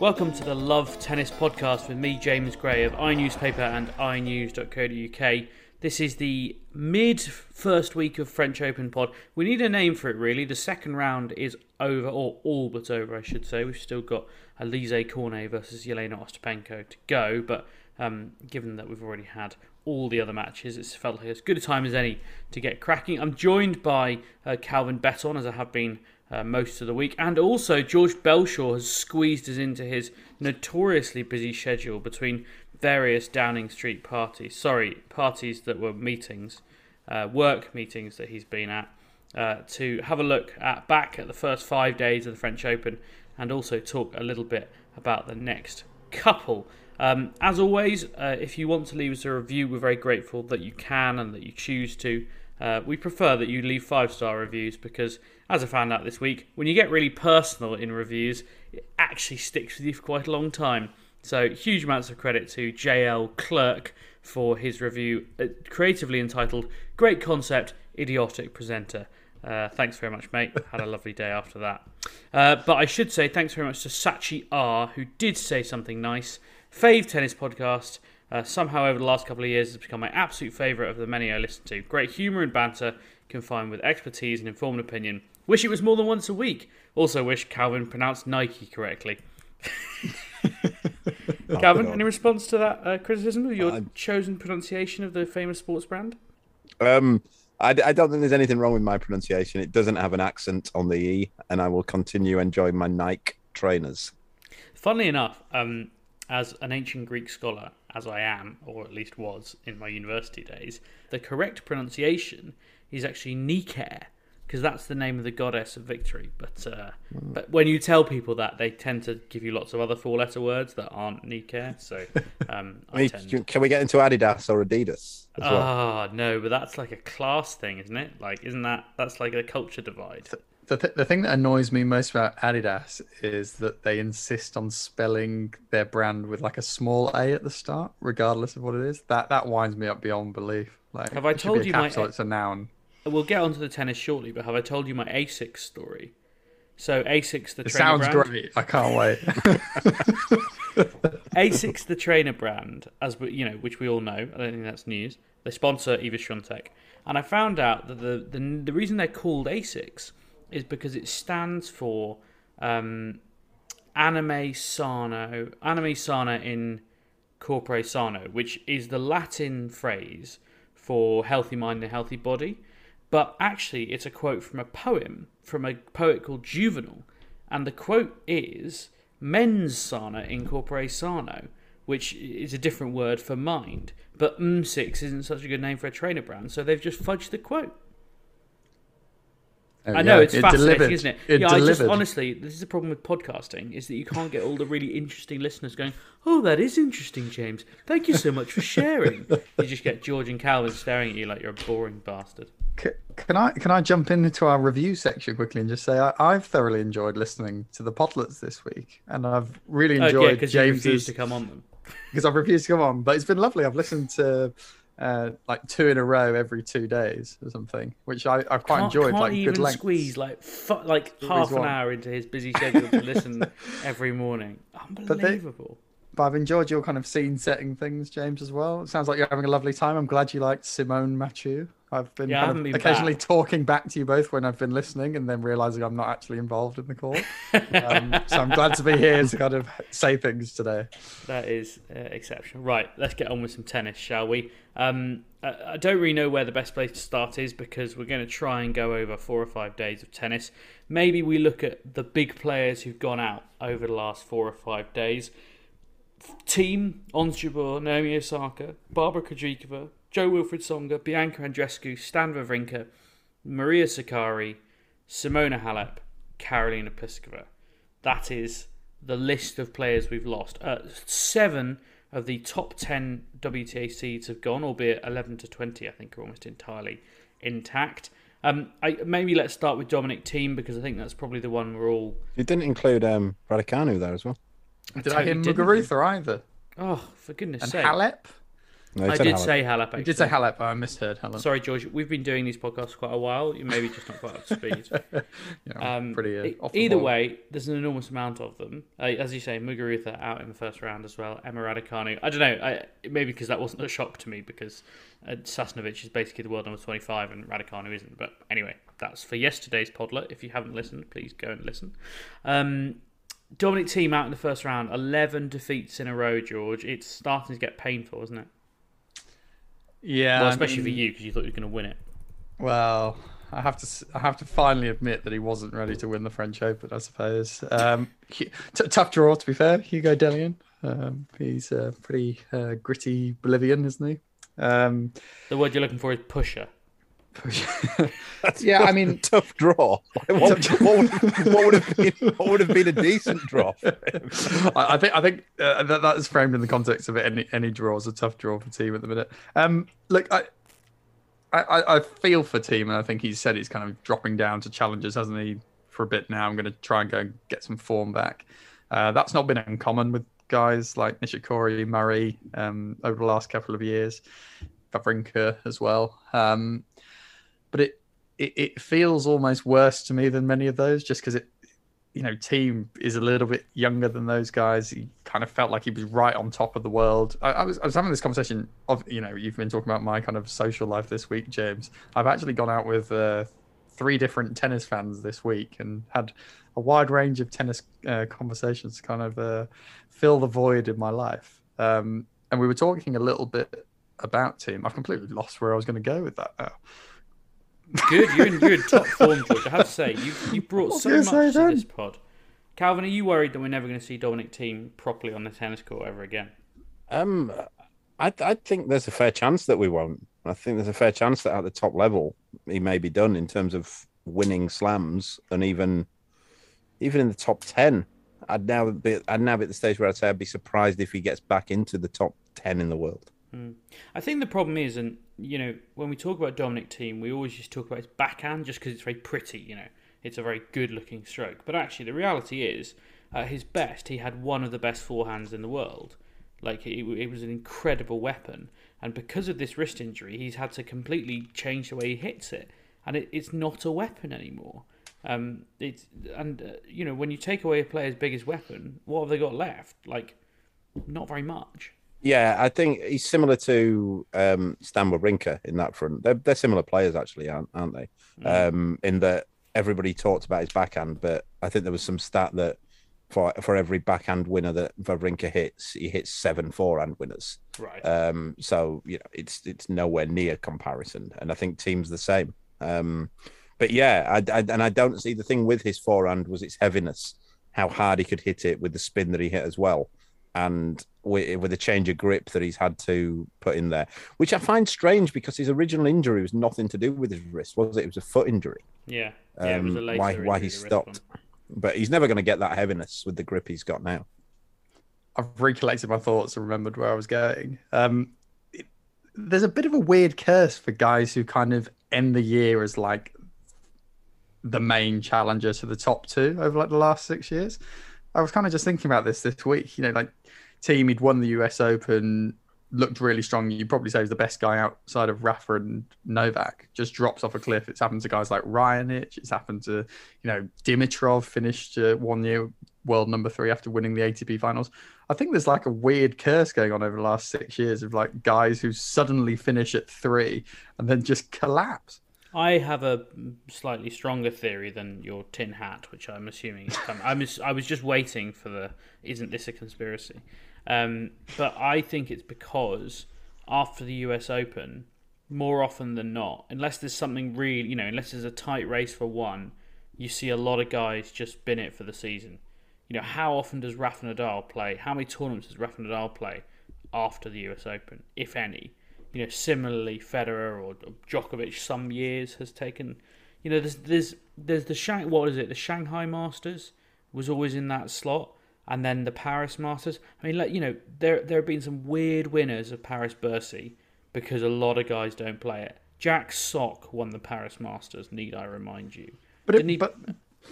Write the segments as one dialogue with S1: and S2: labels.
S1: Welcome to the Love Tennis Podcast with me, James Gray of iNewspaper and iNews.co.uk. This is the mid first week of French Open pod. We need a name for it, really. The second round is over, or all but over, I should say. We've still got Alizé Cornet versus Yelena Ostapenko to go, but um, given that we've already had all the other matches, it's felt like as good a time as any to get cracking. I'm joined by uh, Calvin Betton, as I have been uh, most of the week. And also, George Belshaw has squeezed us into his notoriously busy schedule between various Downing Street parties. Sorry, parties that were meetings, uh, work meetings that he's been at, uh, to have a look at back at the first five days of the French Open and also talk a little bit about the next couple. Um, as always, uh, if you want to leave us a review, we're very grateful that you can and that you choose to. Uh, we prefer that you leave five star reviews because as I found out this week, when you get really personal in reviews, it actually sticks with you for quite a long time. So, huge amounts of credit to JL Clerk for his review, uh, creatively entitled Great Concept, Idiotic Presenter. Uh, thanks very much, mate. Had a lovely day after that. Uh, but I should say thanks very much to Sachi R, who did say something nice. Fave Tennis Podcast. Uh, somehow, over the last couple of years, has become my absolute favourite of the many I listen to. Great humour and banter, combined with expertise and informed opinion. Wish it was more than once a week. Also, wish Calvin pronounced Nike correctly. Calvin, any response to that uh, criticism of your chosen pronunciation of the famous sports brand?
S2: Um, I, I, don't think there's anything wrong with my pronunciation. It doesn't have an accent on the E, and I will continue enjoying my Nike trainers.
S1: Funnily enough, um, as an ancient Greek scholar, as I am, or at least was in my university days, the correct pronunciation is actually Nike because that's the name of the goddess of victory. But uh, mm. but when you tell people that, they tend to give you lots of other four-letter words that aren't Nike. So um,
S2: I tend... can we get into Adidas or Adidas?
S1: Ah, well? no, but that's like a class thing, isn't it? Like, isn't that that's like a culture divide?
S3: The, th- the thing that annoys me most about Adidas is that they insist on spelling their brand with like a small a at the start, regardless of what it is. That that winds me up beyond belief. Like,
S1: have I told you
S3: capital,
S1: my?
S3: It's a noun
S1: we'll get onto the tennis shortly, but have I told you my Asics story? So Asics, the
S3: it
S1: trainer
S3: sounds
S1: brand,
S3: great. I can't wait.
S1: Asics, the trainer brand, as we, you know, which we all know. I don't think that's news. They sponsor Iga Swiatek, and I found out that the, the the reason they're called Asics is because it stands for um, anime sano, anime sana in corpore sano, which is the Latin phrase for healthy mind and healthy body. But actually, it's a quote from a poem from a poet called Juvenal. And the quote is mens sana in corpore sano, which is a different word for mind. But M6 isn't such a good name for a trainer brand, so they've just fudged the quote.
S3: There we
S1: I know
S3: go.
S1: it's
S3: It
S1: fascinating,
S3: delivered.
S1: isn't it?
S3: It
S1: yeah, I just honestly, this is the problem with podcasting: is that you can't get all the really interesting listeners going, "Oh, that is interesting, James. Thank you so much for sharing." you just get George and Calvin staring at you like you're a boring bastard.
S3: C- Can I can I jump into our review section quickly and just say I, I've thoroughly enjoyed listening to the podlets this week, and I've really
S1: Oh, yeah,
S3: enjoyed
S1: because you refused
S3: James's
S1: to come on them.
S3: because I've refused to come on. But it's been lovely. I've listened to uh, like two in a row every two days or something, which I, I've quite
S1: Can't,
S3: enjoyed.
S1: can't
S3: like
S1: even
S3: good length.
S1: squeeze like fu- like half an
S3: one.
S1: hour into his busy schedule to listen every morning.
S3: they-
S1: Unbelievable.
S3: But I've enjoyed your kind of scene setting things, James, as well. It sounds like you're having a lovely time. I'm glad you liked Simone Mathieu. I've been,
S1: Yeah, been
S3: occasionally
S1: back.
S3: talking back to you both when I've been listening and then realizing I'm not actually involved in the call. um, so I'm glad to be here to kind of say things today.
S1: That is uh, exceptional. Right, let's get on with some tennis, shall we? Um, I, I don't really know where the best place to start is because we're going to try and go over four or five days of tennis. Maybe we look at the big players who've gone out over the last four or five days. Thiem Ons Jabeur, Naomi Osaka, Barbara Krejcikova, Jo-Wilfried Tsonga, Bianca Andreescu, Stan Wawrinka, Maria Sakkari, Simona Halep, Karolina Pliskova. That is the list of players we've lost. Uh, seven of the top 10 WTA seeds have gone, albeit 11 to 20, I think, are almost entirely intact. Um, I, maybe let's start with Dominic Thiem because I think that's probably the one we're all.
S2: You didn't include um, Raducanu there as well.
S3: Did I hear
S1: totally.
S3: Muguruza either?
S1: Oh, for goodness
S3: And
S1: sake.
S3: Halep?
S2: No,
S1: I did
S2: Halep.
S1: say Halep.
S3: You did say
S1: actually.
S3: Halep. I misheard Helen.
S1: Sorry, George. We've been doing these podcasts quite a while. You maybe just not quite up to speed.
S3: Yeah,
S1: Um,
S3: pretty uh, off
S1: either
S3: ball.
S1: way, there's an enormous amount of them. Uh, as you say, Muguruza out in the first round as well. Emma Raducanu. I don't know. I, maybe because that wasn't a shock to me because uh, Sasnovich is basically the world number 25 and Raducanu isn't. But anyway, that's for yesterday's podlet. If you haven't listened, please go and listen. Um, Dominic Thiem out in the first round. 11 defeats in a row, George. It's starting to get painful, isn't it?
S3: Yeah,
S1: Well,
S3: I
S1: especially for you because you thought you were going to win it.
S3: Well, I have to I have to finally admit that he wasn't ready to win the French Open. I suppose. Um, t- tough draw, to be fair. Hugo Dellien. Um, he's a pretty uh, gritty Bolivian, isn't he? Um,
S1: The word you're looking for is pusher.
S3: yeah, I mean,
S2: tough draw. What, what, would, what would have been what would have been a decent draw?
S3: I, I think I think uh, that that is framed in the context of it. Any any draw is a tough draw for Thiem at the minute. Um, look, I, I I- feel for Thiem, and I think he's said he's kind of dropping down to challenges, hasn't he? For a bit now, I'm going to try and go and get some form back. Uh, that's not been uncommon with guys like Nishikori, Murray um, over the last couple of years, Wawrinka as well. Um, but it, it it feels almost worse to me than many of those, just because it you know, Thiem is a little bit younger than those guys. He kind of felt like he was right on top of the world. I, I was I was having this conversation of you know you've been talking about my kind of social life this week, James. I've actually gone out with uh, three different tennis fans this week and had a wide range of tennis uh, conversations to kind of uh, fill the void in my life. Um, and we were talking a little bit about Thiem. I've completely lost where I was going to go with that now.
S1: Good, you're in, you're in top form, George. I have to say, you've, you brought so
S3: was
S1: much to this pod. Calvin, are you worried that we're never going to see Dominic Thiem properly on the tennis court ever again?
S2: Um, I I think there's a fair chance that we won't. I think there's a fair chance that at the top level he may be done in terms of winning slams and even even in the top ten. I'd now be I'd now be at the stage where I'd say I'd be surprised if he gets back into the top ten in the world.
S1: I think the problem is, and you know, when we talk about Dominic Thiem, we always just talk about his backhand just because it's very pretty. You know, it's a very good-looking stroke. But actually, the reality is, at his best, he had one of the best forehands in the world. Like it, it was an incredible weapon, and because of this wrist injury, he's had to completely change the way he hits it, and it, it's not a weapon anymore. Um, it's and uh, you know when you take away a player's biggest weapon, what have they got left? Like, not very much.
S2: Yeah, I think he's similar to um, Stan Wawrinka in that front. They're, they're similar players, actually, aren't, aren't they? Um, in that everybody talked about his backhand, but I think there was some stat that for for every backhand winner that Wawrinka hits, he hits seven forehand winners.
S1: Right.
S2: Um, so you know, it's it's nowhere near comparison, and I think Thiem's the same. Um, but yeah, I, I, and I don't see the thing with his forehand was its heaviness, how hard he could hit it with the spin that he hit as well. And with, with a change of grip that he's had to put in there, which I find strange because his original injury was nothing to do with his wrist, was it? It was a foot injury.
S1: Yeah, yeah it was a
S2: Um,
S1: later
S2: why
S1: injury,
S2: why he stopped. But he's never going to get that heaviness with the grip he's got now.
S3: I've recollected my thoughts and remembered where I was going. Um, it, there's a bit of a weird curse for guys who kind of end the year as like the main challenger to the top two over like the last six years. I was kind of just thinking about this this week. You know, like Thiem he'd won the US Open, looked really strong. You'd probably say he's the best guy outside of Rafa and Novak. Just drops off a cliff. It's happened to guys like Raonic. It's happened to you know Dimitrov finished uh, one year world number three after winning the ATP finals. I think there's like a weird curse going on over the last six years of like guys who suddenly finish at three and then just collapse.
S1: I have a slightly stronger theory than your tin hat, which I'm assuming is coming. I'm, ass- I was just waiting for the isn't this a conspiracy? Um, but I think it's because after the US Open, more often than not, unless there's something really, you know, unless there's a tight race for one, you see a lot of guys just bin it for the season. You know, how often does Rafa Nadal play? How many tournaments does Rafa Nadal play after the US Open, if any? You know, similarly, Federer or Djokovic, some years has taken. You know, there's there's there's the Shang. What is it? The Shanghai Masters was always in that slot, and then the Paris Masters. I mean, like you know, there there have been some weird winners of Paris Bercy because a lot of guys don't play it. Jack Sock won the Paris Masters. Need I remind you?
S3: But it,
S1: he-
S3: but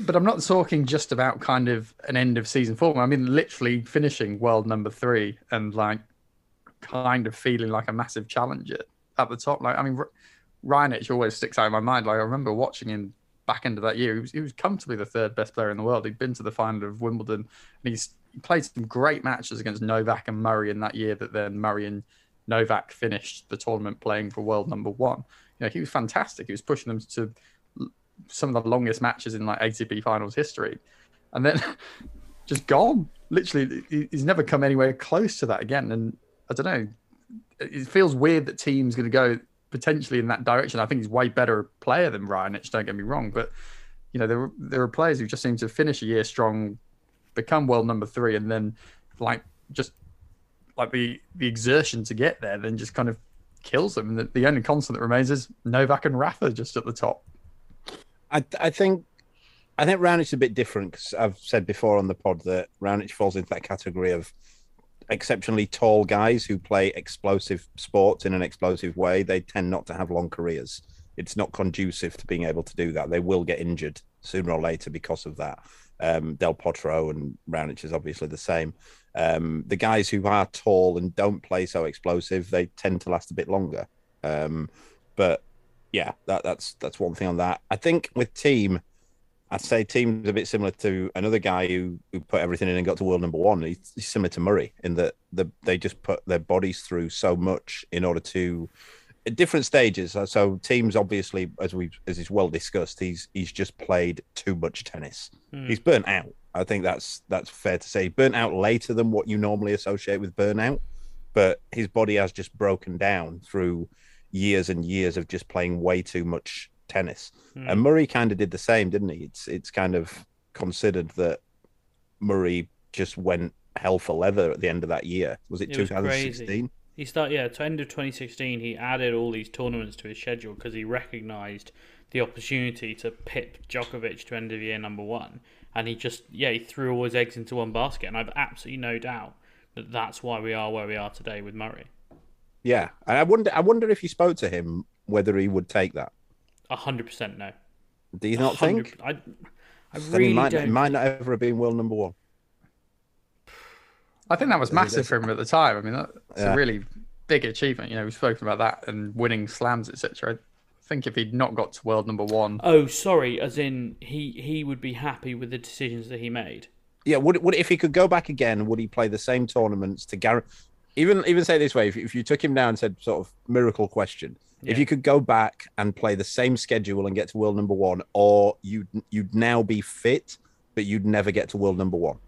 S3: but I'm not talking just about kind of an end of season form. I mean, literally finishing world number three and like kind of feeling like a massive challenger at the top. Like, I mean, R- Raonic always sticks out in my mind. Like, I remember watching him back end of that year. He was, he was comfortably the third best player in the world. He'd been to the final of Wimbledon and he's he played some great matches against Novak and Murray in that year that then Murray and Novak finished the tournament playing for world number one. You know, he was fantastic. He was pushing them to some of the longest matches in like ATP finals history. And then just gone. Literally, he's never come anywhere close to that again. And I don't know. It feels weird that Thiem's going to go potentially in that direction. I think he's way better player than Raonic. Don't get me wrong, but you know there there are players who just seem to finish a year strong, become world number three, and then like just like the the exertion to get there, then just kind of kills them. And the, the only constant that remains is Novak and Rafa just at the top.
S2: I I think I think Raonic's a bit different because I've said before on the pod that Raonic falls into that category of exceptionally tall guys who play explosive sports in an explosive way. They tend not to have long careers. It's not conducive to being able to do that. They will get injured sooner or later because of that. Um, Del Potro and Raonic is obviously the same. Um, the guys who are tall and don't play so explosive, they tend to last a bit longer. Um, but yeah, that, that's that's one thing on that. I think with Thiem, I'd say Thiem's a bit similar to another guy who, who put everything in and got to world number one. He's, he's similar to Murray in that the, they just put their bodies through so much in order to at different stages. So- Thiem's obviously, as we as is well discussed, he's he's just played too much tennis. Hmm. He's burnt out. I think that's that's fair to say. Burnt out later than what you normally associate with burnout, but his body has just broken down through years and years of just playing way too much tennis. Hmm. And Murray kind of did the same, didn't he? It's it's kind of considered that Murray just went hell for leather at the end of that year. Was it,
S1: It
S2: 2016?
S1: crazy. He started, yeah, to end of 2016, he added all these tournaments to his schedule because he recognised the opportunity to pip Djokovic to end of year number one. And he just, yeah, he threw all his eggs into one basket. And I've absolutely no doubt that that's why we are where we are today with Murray.
S2: Yeah, and I wonder I wonder if you spoke to him whether he would take that.
S1: A hundred percent no.
S2: Do you not
S1: A hundred-
S2: think?
S1: I, I really
S2: he might
S1: don't.
S2: might not ever have been world number one.
S3: I think that was massive for him at the time. I mean, that's
S2: Yeah.
S3: a really big achievement. You know, we've spoken about that and winning slams, etc. I think if he'd not got to world number one,
S1: Oh, sorry. As in, he he would be happy with the decisions that he made.
S2: Yeah, would would if he could go back again, would he play the same tournaments to guarantee? Even even say it this way: if, if you took him now and said sort of miracle question, if you could go back and play the same schedule and get to world number one, or you'd you'd now be fit, but you'd never get to world number one.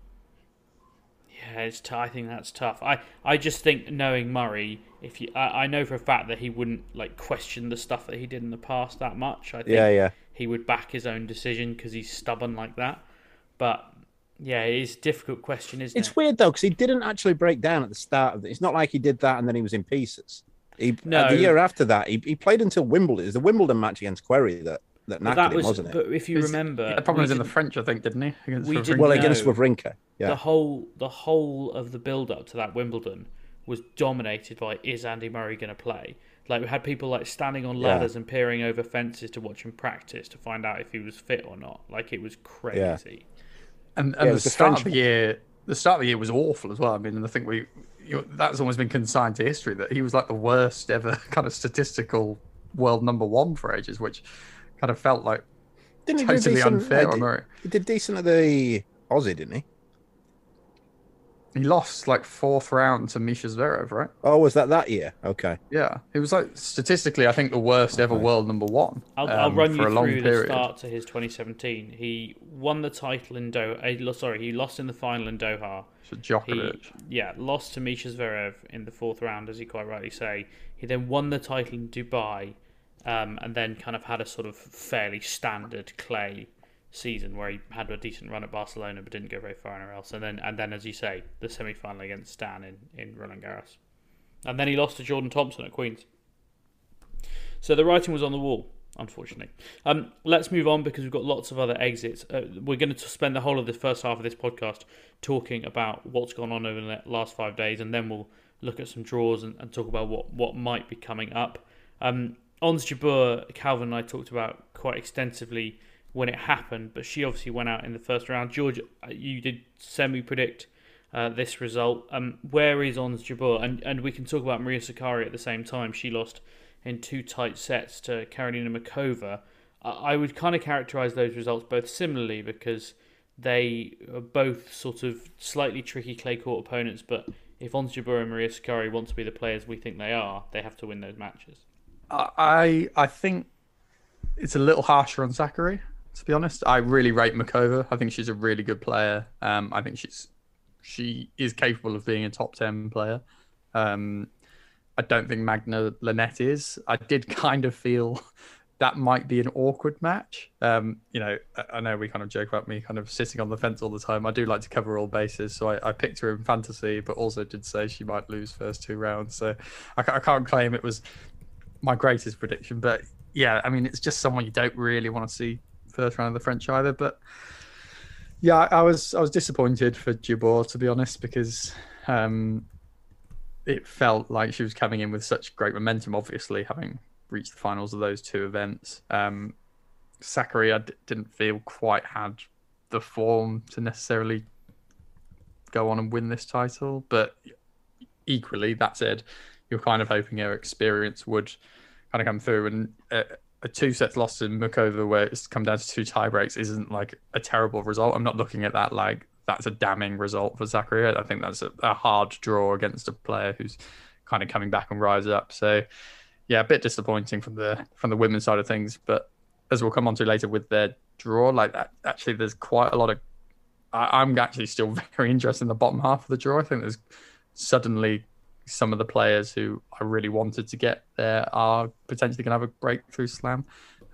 S1: Yeah, it's t- I think that's tough. I, I just think knowing Murray, if you, I, I know for a fact that he wouldn't like question the stuff that he did in the past that much. I think
S2: Yeah, yeah.
S1: he would back his own decision because he's stubborn like that. But Yeah, it is a difficult question, isn't
S2: It's
S1: it?
S2: It's weird though because he didn't actually break down at the start of it. It's not like he did that and then he was in pieces. He,
S1: No.
S2: uh, the year after that, he, he played until Wimbledon. It was the Wimbledon match against Querrey that that
S1: But
S2: knackered
S1: that
S2: him,
S1: was,
S2: wasn't it?
S1: but if you
S3: His-
S1: remember,
S3: the problem
S1: we
S3: was in the French, I think, didn't he? Against
S1: we didn't
S2: well, against Wawrinka. Yeah.
S1: the whole the whole of the build up to that Wimbledon was dominated by is Andy Murray going to play? Like we had people like standing on
S2: Yeah.
S1: ladders and peering over fences to watch him practice to find out if he was fit or not. Like it was crazy.
S3: And,
S2: Yeah,
S3: and
S2: it
S3: the
S2: the
S3: start
S2: French
S3: of the year, the start of the year was awful as well. I mean, and I think we you know, that's almost been consigned to history that he was like the worst ever kind of statistical world number one for ages, which kind of felt like
S2: Didn't he do
S3: totally
S2: decent?
S3: unfair
S2: did- He did decent at the Aussie, didn't he?
S3: He lost like fourth round to Misha Zverev, right?
S2: Oh, was that that year? Okay.
S3: Yeah, he was like statistically, I think the worst ever world number one.
S1: I'll, I'll
S3: um,
S1: run
S3: for
S1: you
S3: a long
S1: through the start to his 2017. He won the title in Doha. Sorry, he lost in the final in Doha.
S3: For
S1: He
S3: Djokovic.
S1: yeah lost to Misha Zverev in the fourth round, as you quite rightly say. He then won the title in Dubai, um, and then kind of had a sort of fairly standard clay season where he had a decent run at Barcelona but didn't go very far anywhere else. And then and then as you say, the semi final against Stan in in Roland Garros, and then he lost to Jordan Thompson at Queens. So the writing was on the wall, unfortunately. Um, let's move on because we've got lots of other exits. Uh, we're going to spend the whole of the first half of this podcast talking about what's gone on over the last five days, and then we'll look at some draws and, and talk about what, what might be coming up. Um, Ons Jabeur, Calvin and I talked about quite extensively when it happened, but she obviously went out in the first round. George, uh, you did semi predict uh, this result. Um, where is Ons Jabeur? And, and we can talk about Maria Sakkari at the same time. She lost in two tight sets to Karolina Muchova. I I would kind of characterize those results both similarly because they are both sort of slightly tricky clay court opponents. But if Ons Jabeur and Maria Sakkari want to be the players we think they are, they have to win those matches.
S3: I I think it's a little harsher on Sakkari, to be honest. I really rate Muchova. I think she's a really good player. Um, I think she's she is capable of being a top ten player. Um, I don't think Magda Linette is. I did kind of feel that might be an awkward match. Um, you know, I, know we kind of joke about me kind of sitting on the fence all the time. I do like to cover all bases, so I, I picked her in fantasy, but also did say she might lose first two rounds. So I, I can't claim it was my greatest prediction. But yeah, I mean, it's just someone you don't really want to see first round of the French either. But yeah, I was I was disappointed for Jabeur to be honest because um, it felt like she was coming in with such great momentum. Obviously, having reached the finals of those two events, um, Sakkari I d- didn't feel quite had the form to necessarily go on and win this title. But equally, that said, you're kind of hoping her experience would kind of come through. And uh, a two sets loss in Muchova, where it's come down to two tie breaks, isn't like a terrible result. I'm not looking at that like that's a damning result for Sakkari. I think that's a, a hard draw against a player who's kind of coming back and rise up. So yeah, a bit disappointing from the from the women's side of things. But as we'll come on to later with their draw, like that, actually, there's quite a lot of. I, I'm actually still very interested in the bottom half of the draw. I think there's suddenly some of the players who I really wanted to get there are potentially going to have a breakthrough slam.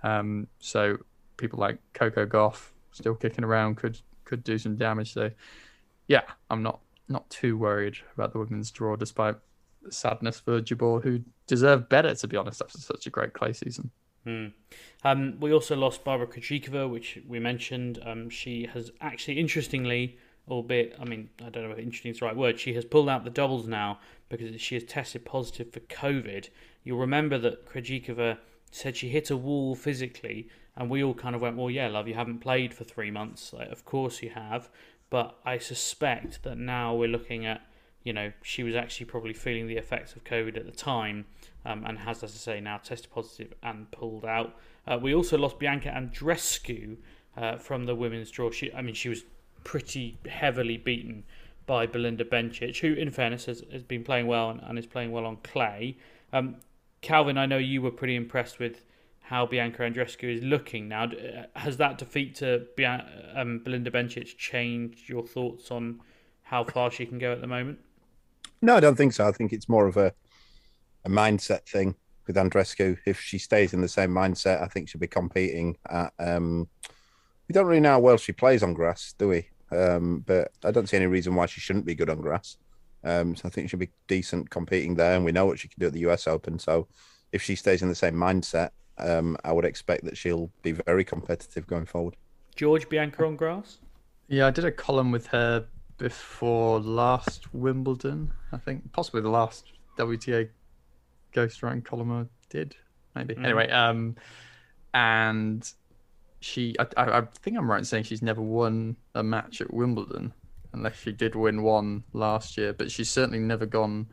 S3: Um, so people like Coco Gauff still kicking around could could do some damage. So yeah, I'm not not too worried about the women's draw, despite the sadness for Jabeur, who deserved better to be honest after such a great clay season.
S1: Hmm. Um, we also lost Barbara Krejcikova, which we mentioned. Um, she has actually, interestingly, albeit, I mean, I don't know if interesting is the right word, she has pulled out the doubles now because she has tested positive for COVID. You'll remember that Krejcikova said she hit a wall physically, and we all kind of went, well, yeah, love, you haven't played for three months. Like, of course you have. But I suspect that now we're looking at, you know, she was actually probably feeling the effects of COVID at the time um, and has, as I say, now tested positive and pulled out. Uh, we also lost Bianca Andreescu uh, from the women's draw. She, I mean, she was pretty heavily beaten by Belinda Bencic, who, in fairness, has, has been playing well and, and is playing well on clay. Um, Calvin, I know you were pretty impressed with how Bianca Andreescu is looking now. Uh, Has that defeat to Bian- um, Belinda Bencic changed your thoughts on how far she can go at the moment?
S2: No, I don't think so. I think it's more of a a mindset thing with Andreescu. If she stays in the same mindset, I think she'll be competing at. Um, we don't really know how well she plays on grass, do we? Um, but I don't see any reason why she shouldn't be good on grass. Um, so I think she'll be decent competing there, and we know what she can do at the US Open. So if she stays in the same mindset, um, I would expect that she'll be very competitive going forward.
S1: George Bianca on grass.
S3: Yeah, I did a column with her before last Wimbledon. I think possibly the last WTA ghostwriting column I did, maybe. Mm. Anyway, um, and she, I, I, think I'm right in saying she's never won a match at Wimbledon, unless she did win one last year. But she's certainly never gone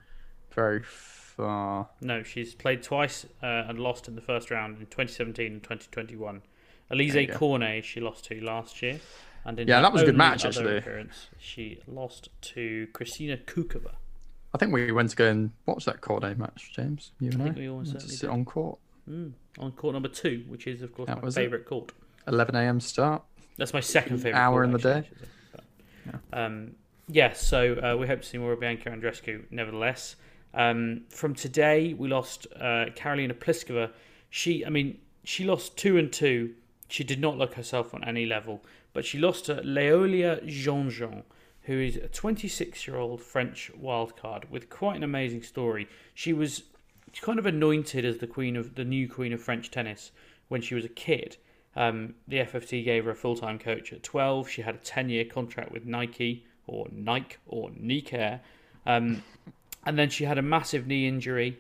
S3: very far.
S1: No, she's played twice uh, and lost in the first round in 2017 and 2021. Alizé Cornet she lost to last year. And in
S3: yeah, that was a good match actually.
S1: She lost to Kristina Kučová.
S3: I think we went to go and watch that Cornet match, James. You and I.
S1: we all certainly
S3: sit on court.
S1: Mm, on court number two, which is of course that my favourite court.
S3: 11 a.m. start.
S1: That's my second favourite
S3: hour in the
S1: day. Yeah. Um, yes, so uh, we hope to see more of Bianca Andreescu. Nevertheless, um, from today we lost uh, Karolina Pliskova. She, I mean, she lost two and two. She did not look herself on any level but she lost to Leolia Jeanjean, who is a 26 year old French wildcard with quite an amazing story. She was kind of anointed as the queen of the new queen of French tennis when she was a kid. Um, the FFT gave her a full time coach at 12. She had a 10 year contract with Nike or Nike or Nike. Um, and then she had a massive knee injury.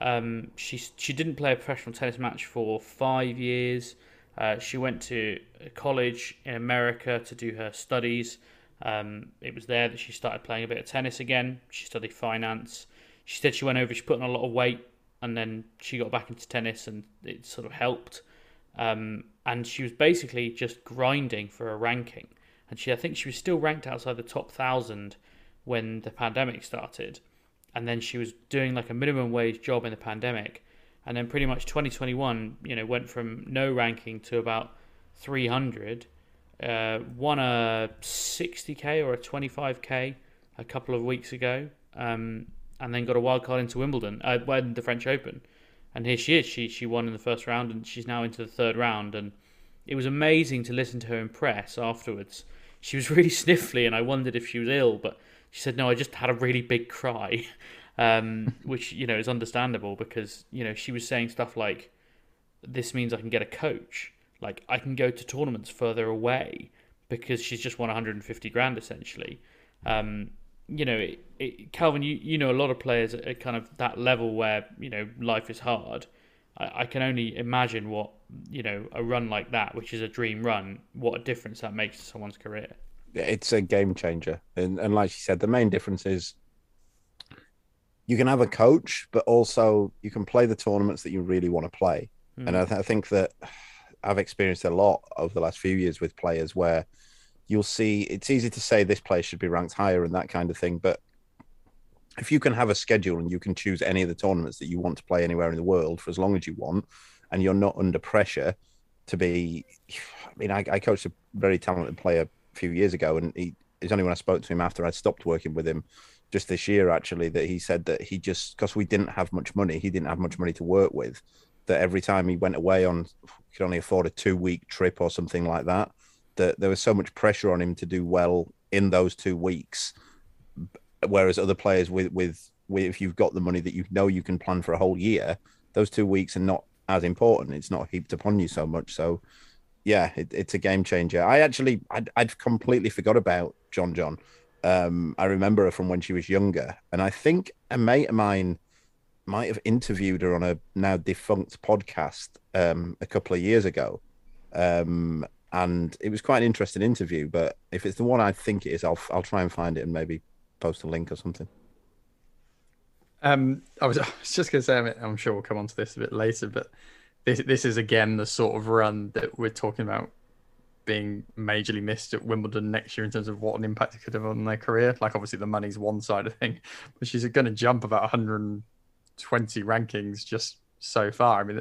S1: Um, she she didn't play a professional tennis match for five years. Uh, she went to college in America to do her studies. Um, it was there that she started playing a bit of tennis again. She studied finance. She said she went over, she put on a lot of weight, and then she got back into tennis, and it sort of helped. Um, and she was basically just grinding for a ranking. And she, I think, she was still ranked outside the top thousand when the pandemic started. And then she was doing like a minimum wage job in the pandemic and then pretty much 2021, you know, went from no ranking to about 300. Uh, won a 60k or a 25k a couple of weeks ago, um, and then got a wild card into Wimbledon, uh, when the French Open, and here she is. She she won in the first round, and she's now into the third round, and it was amazing to listen to her in press afterwards. She was really sniffly, and I wondered if she was ill, but she said, "No, I just had a really big cry." um, which you know is understandable because you know she was saying stuff like, "This means I can get a coach. Like I can go to tournaments further away because she's just won 150 grand essentially." Um, you know, it, it, Calvin, you you know a lot of players at kind of that level where you know life is hard. I, I can only imagine what you know a run like that, which is a dream run, what a difference that makes to someone's career.
S2: It's a game changer, and and like she said, the main difference is you can have a coach, but also you can play the tournaments that you really want to play. Mm. And I, th- I, think that I've experienced a lot over the last few years with players where you'll see it's easy to say this player should be ranked higher and that kind of thing, but if you can have a schedule and you can choose any of the tournaments that you want to play anywhere in the world for as long as you want, and you're not under pressure to be, I mean, I, I coached a very talented player a few years ago, and he, it's only when I spoke to him after I stopped working with him just this year actually that he said that he just because we didn't have much money, he didn't have much money to work with. That every time he went away on, he could only afford a two week trip or something like that. That there was so much pressure on him to do well in those two weeks, whereas other players with with, with if you've got the money that you know you can plan for a whole year, those two weeks are not as important. It's not heaped upon you so much. So, yeah, it, it's a game changer. I actually I'd, I'd completely forgot about Jeanjean um, I remember her from when she was younger, and I think a mate of mine might have interviewed her on a now defunct podcast um, a couple of years ago. Um, and it was quite an interesting interview. But if it's the one I think it is, I'll I'll try and find it and maybe post a link or something.
S3: Um, I was, I was just going to say, I'm sure we'll come on to this a bit later, but this this is again the sort of run that we're talking about being majorly missed at Wimbledon next year in terms of what an impact it could have on their career. Like obviously the money's one side of thing, but she's going to jump about 120 rankings just so far. I mean,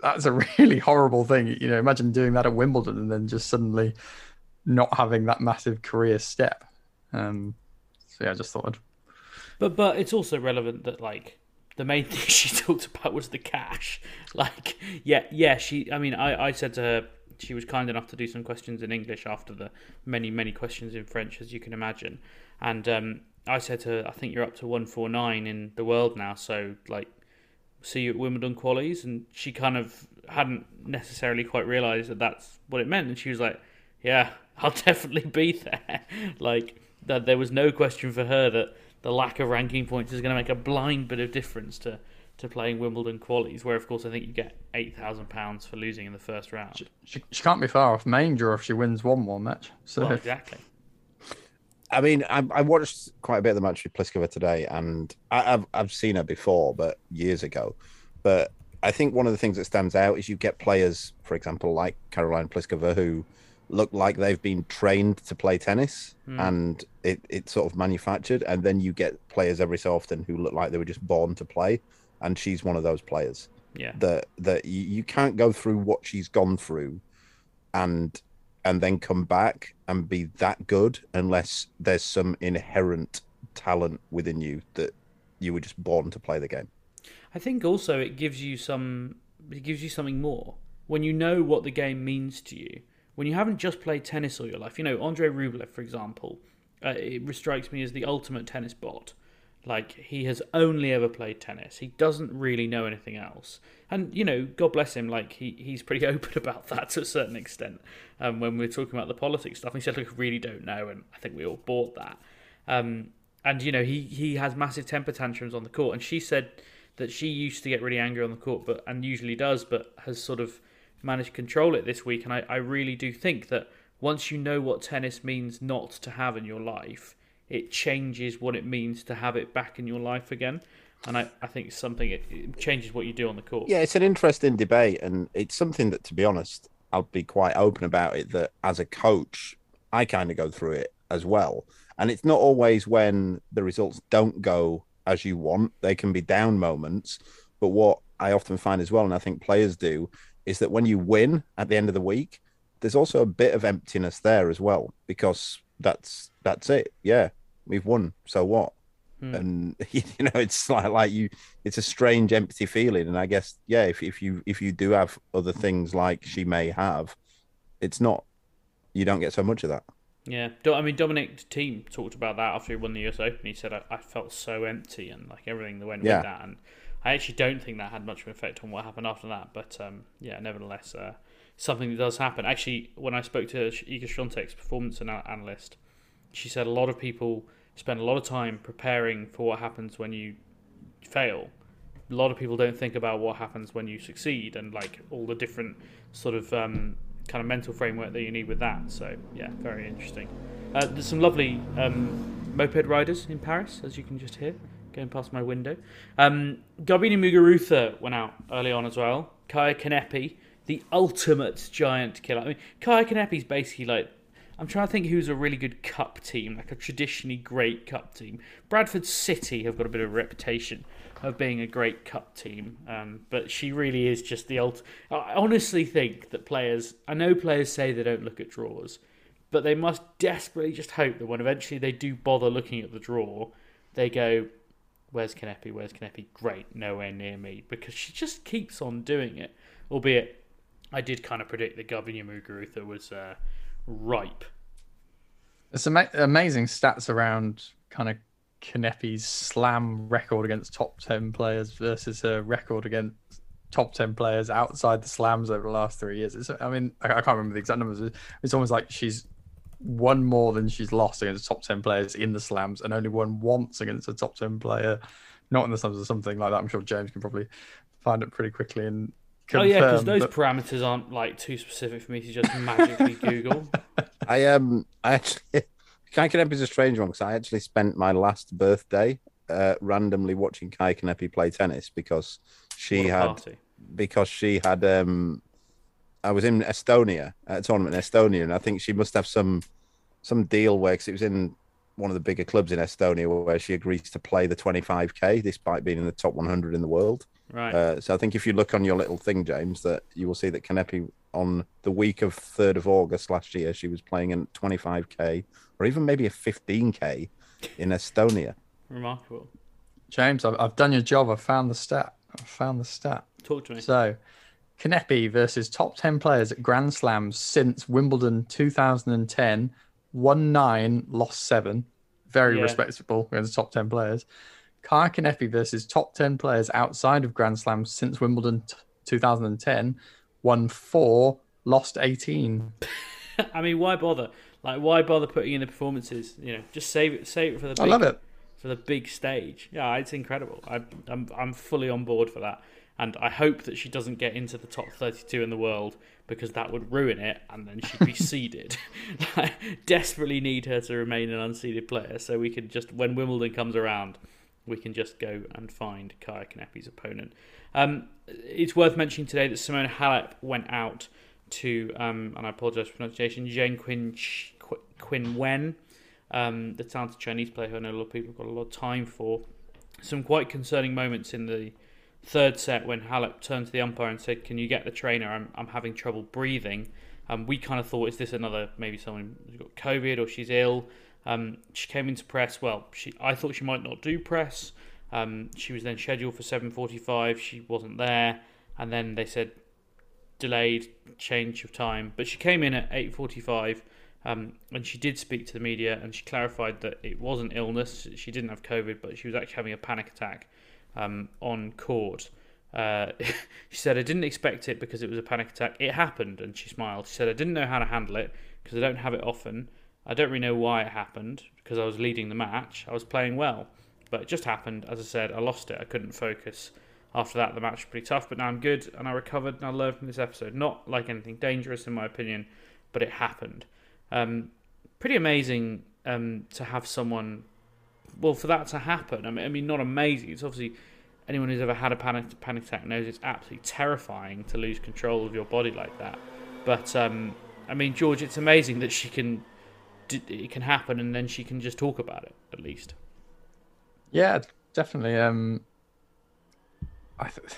S3: that's a really horrible thing. You know, imagine doing that at Wimbledon and then just suddenly not having that massive career step. Um, so yeah, I just thought. I'd...
S1: But but it's also relevant that like the main thing she talked about was the cash. Like yeah yeah she. I mean I I said to her she was kind enough to do some questions in English after the many many questions in French, as you can imagine. And um, I said to her, I think you're up to one four nine in the world now, so like, see you at Wimbledon qualies. And she kind of hadn't necessarily quite realised that that's what it meant, and she was like, Yeah, I'll definitely be there. like that, there was no question for her that the lack of ranking points is going to make a blind bit of difference to to playing Wimbledon qualies, where of course I think you get eight thousand pounds for losing in the first round.
S3: She, she, she, can't be far off main draw if she wins one more match. So
S1: well, exactly.
S2: I mean, I, I, watched quite a bit of the match with Pliskova today, and I, have I've seen her before, but years ago. But I think one of the things that stands out is you get players, for example, like Caroline Pliskova, who look like they've been trained to play tennis mm. and it, it's sort of manufactured and then you get players every so often who look like they were just born to play and she's one of those players
S1: yeah
S2: that that you, you can't go through what she's gone through and and then come back and be that good unless there's some inherent talent within you that you were just born to play the game
S1: i think also it gives you some it gives you something more when you know what the game means to you when you haven't just played tennis all your life, you know, Andre Rublev, for example, uh, it strikes me as the ultimate tennis bot. Like, he has only ever played tennis. He doesn't really know anything else. And, you know, God bless him, like, he, he's pretty open about that to a certain extent. Um, when we are talking about the politics stuff, he said, look, I really don't know. And I think we all bought that. Um, and, you know, he, he has massive temper tantrums on the court. And she said that she used to get really angry on the court, but and usually does, but has sort of managed to control it this week. And I, I really do think that once you know what tennis means not to have in your life, it changes what it means to have it back in your life again. And I, I think it's something, it, it changes what you do on the court.
S2: Yeah, it's an interesting debate. And it's something that, to be honest, I'll be quite open about it that as a coach, I kind of go through it as well. And it's not always when the results don't go as you want, they can be down moments. But what I often find as well, and I think players do, is that when you win at the end of the week, there's also a bit of emptiness there as well because that's that's it. Yeah, we've won. So what? Hmm. And you know, it's like like you, it's a strange, empty feeling. And I guess yeah, if if you if you do have other things like she may have, it's not. You don't get so much of that.
S1: Yeah, I mean Dominic Thiem talked about that after he won the US Open. He said I, I felt so empty and like everything that went yeah. with that, and I actually don't think that had much of an effect on what happened after that. But um, yeah, nevertheless, uh, something that does happen. Actually, when I spoke to Iga Swiatek's performance analyst, she said a lot of people spend a lot of time preparing for what happens when you fail. A lot of people don't think about what happens when you succeed and like all the different sort of um, kind of mental framework that you need with that. So yeah, very interesting. Uh, there's some lovely um, moped riders in Paris, as you can just hear going past my window. Um, Garbiñe Muguruza went out early on as well. Kaia Kanepi, the ultimate giant killer. I mean, Kaia Kanepi's basically like I'm trying to think who's a really good cup team, like a traditionally great cup team. Bradford City have got a bit of a reputation of being a great cup team, um, but she really is just the ult. I honestly think that players, I know players say they don't look at draws, but they must desperately just hope that when eventually they do bother looking at the draw, they go, Where's Kanepi? Where's Kanepi? Great, nowhere near me because she just keeps on doing it. Albeit, I did kind of predict that Garbiñe Muguruza was uh, ripe.
S3: Some amazing stats around kind of Kanepi's slam record against top 10 players versus her record against top 10 players outside the slams over the last three years. It's, I mean, I, I can't remember the exact numbers. It's almost like she's won more than she's lost against top 10 players in the slams and only won once against a top 10 player not in the slams or something like that i'm sure james can probably find it pretty quickly and oh yeah because
S1: those but... parameters aren't like too specific for me to just magically google
S2: i um i actually kai kanepi is a strange one because i actually spent my last birthday uh, randomly watching kai kanepi play tennis because she had party. because she had um I was in Estonia at a tournament in Estonia, and I think she must have some some deal where cause it was in one of the bigger clubs in Estonia where she agrees to play the 25k despite being in the top 100 in the world.
S1: Right.
S2: Uh, so I think if you look on your little thing, James, that you will see that Kanepi on the week of 3rd of August last year, she was playing in 25k or even maybe a 15k in Estonia.
S1: Remarkable.
S3: James, I've, I've done your job. I've found the stat. I've found the stat.
S1: Talk to me.
S3: So Kanepi versus top 10 players at Grand Slams since Wimbledon 2010. Won nine, lost seven. Very
S1: Yeah.
S3: respectable against the top 10 players. Kanepi versus top 10 players outside of Grand Slams since Wimbledon t- 2010. Won four, lost 18.
S1: I mean, why bother? Like, why bother putting in the performances? You know, just save it, save it for the. Big,
S3: I love it.
S1: for the big stage. Yeah, it's incredible. I, I'm I'm fully on board for that, and I hope that she doesn't get into the top 32 in the world because that would ruin it, and then she'd be seeded. I desperately need her to remain an unseeded player, so we can just when Wimbledon comes around, we can just go and find Kaia Kanepi's opponent. Um, it's worth mentioning today that Simona Halep went out to, um, and I apologise for pronunciation, Zheng Quin Qu- Quin Wen, um, the talented Chinese player who I know a lot of people have got a lot of time for. Some quite concerning moments in the third set when Halep turned to the umpire and said, "Can you get the trainer? I'm I'm having trouble breathing." Um, we kind of thought, is this another maybe someone who's got COVID or she's ill? Um, she came into press. Well, she I thought she might not do press. Um, she was then scheduled for 7:45. She wasn't there, and then they said delayed change of time. But she came in at 8:45, um, and she did speak to the media, and she clarified that it wasn't illness. She didn't have COVID, but she was actually having a panic attack um, on court. Uh, she said, "I didn't expect it because it was a panic attack. It happened," and she smiled. She said, "I didn't know how to handle it because I don't have it often. I don't really know why it happened because I was leading the match. I was playing well, but it just happened. As I said, I lost it. I couldn't focus." After that, the match was pretty tough, but now I'm good and I recovered and I learned from this episode. Not like anything dangerous, in my opinion, but it happened. Um, pretty amazing um, to have someone, well, for that to happen. I mean, I mean, not amazing. It's obviously anyone who's ever had a panic panic attack knows it's absolutely terrifying to lose control of your body like that. But um, I mean, George, it's amazing that she can, it can happen, and then she can just talk about it at least.
S3: Yeah, definitely. Um, I th-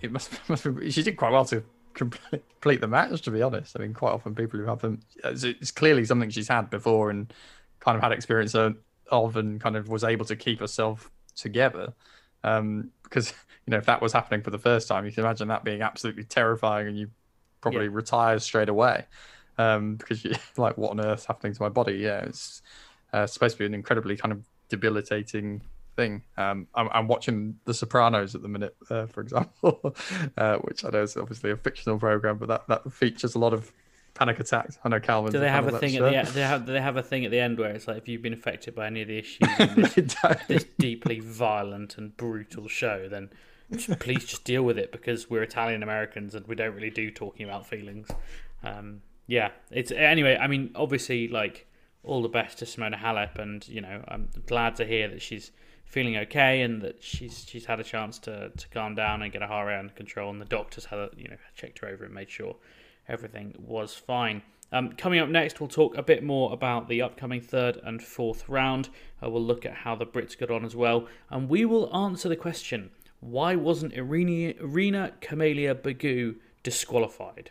S3: it must must be, she did quite well to complete the match. To be honest, I mean, quite often people who have them, it's, it's clearly something she's had before and kind of had experience of, of and kind of was able to keep herself together. Um, because you know, if that was happening for the first time, you can imagine that being absolutely terrifying, and you probably
S1: Yeah.
S3: retire straight away. Um, because you like, what on earth's happening to my body? Yeah, it's uh, supposed to be an incredibly kind of debilitating thing. Um, I'm, I'm watching The Sopranos at the minute, uh, for example, uh, which I know is obviously a fictional program, but that, that features a lot of panic attacks. I know Calvin.
S1: Do they have a thing at the? They have, do they have a thing at the end where it's like if you've been affected by any of the issues in this, this deeply violent and brutal show, then please just deal with it because we're Italian Americans and we don't really do talking about feelings. Um, yeah, it's anyway. I mean, obviously, like all the best to Simona Halep, and you know, I'm glad to hear that she's feeling okay and that she's she's had a chance to, to calm down and get her heart under control. And the doctors had you know checked her over and made sure everything was fine. Um, coming up next, we'll talk a bit more about the upcoming third and fourth round. Uh, we'll look at how the Brits got on as well, and we will answer the question: Why wasn't Irina, Irina Camelia Begu disqualified?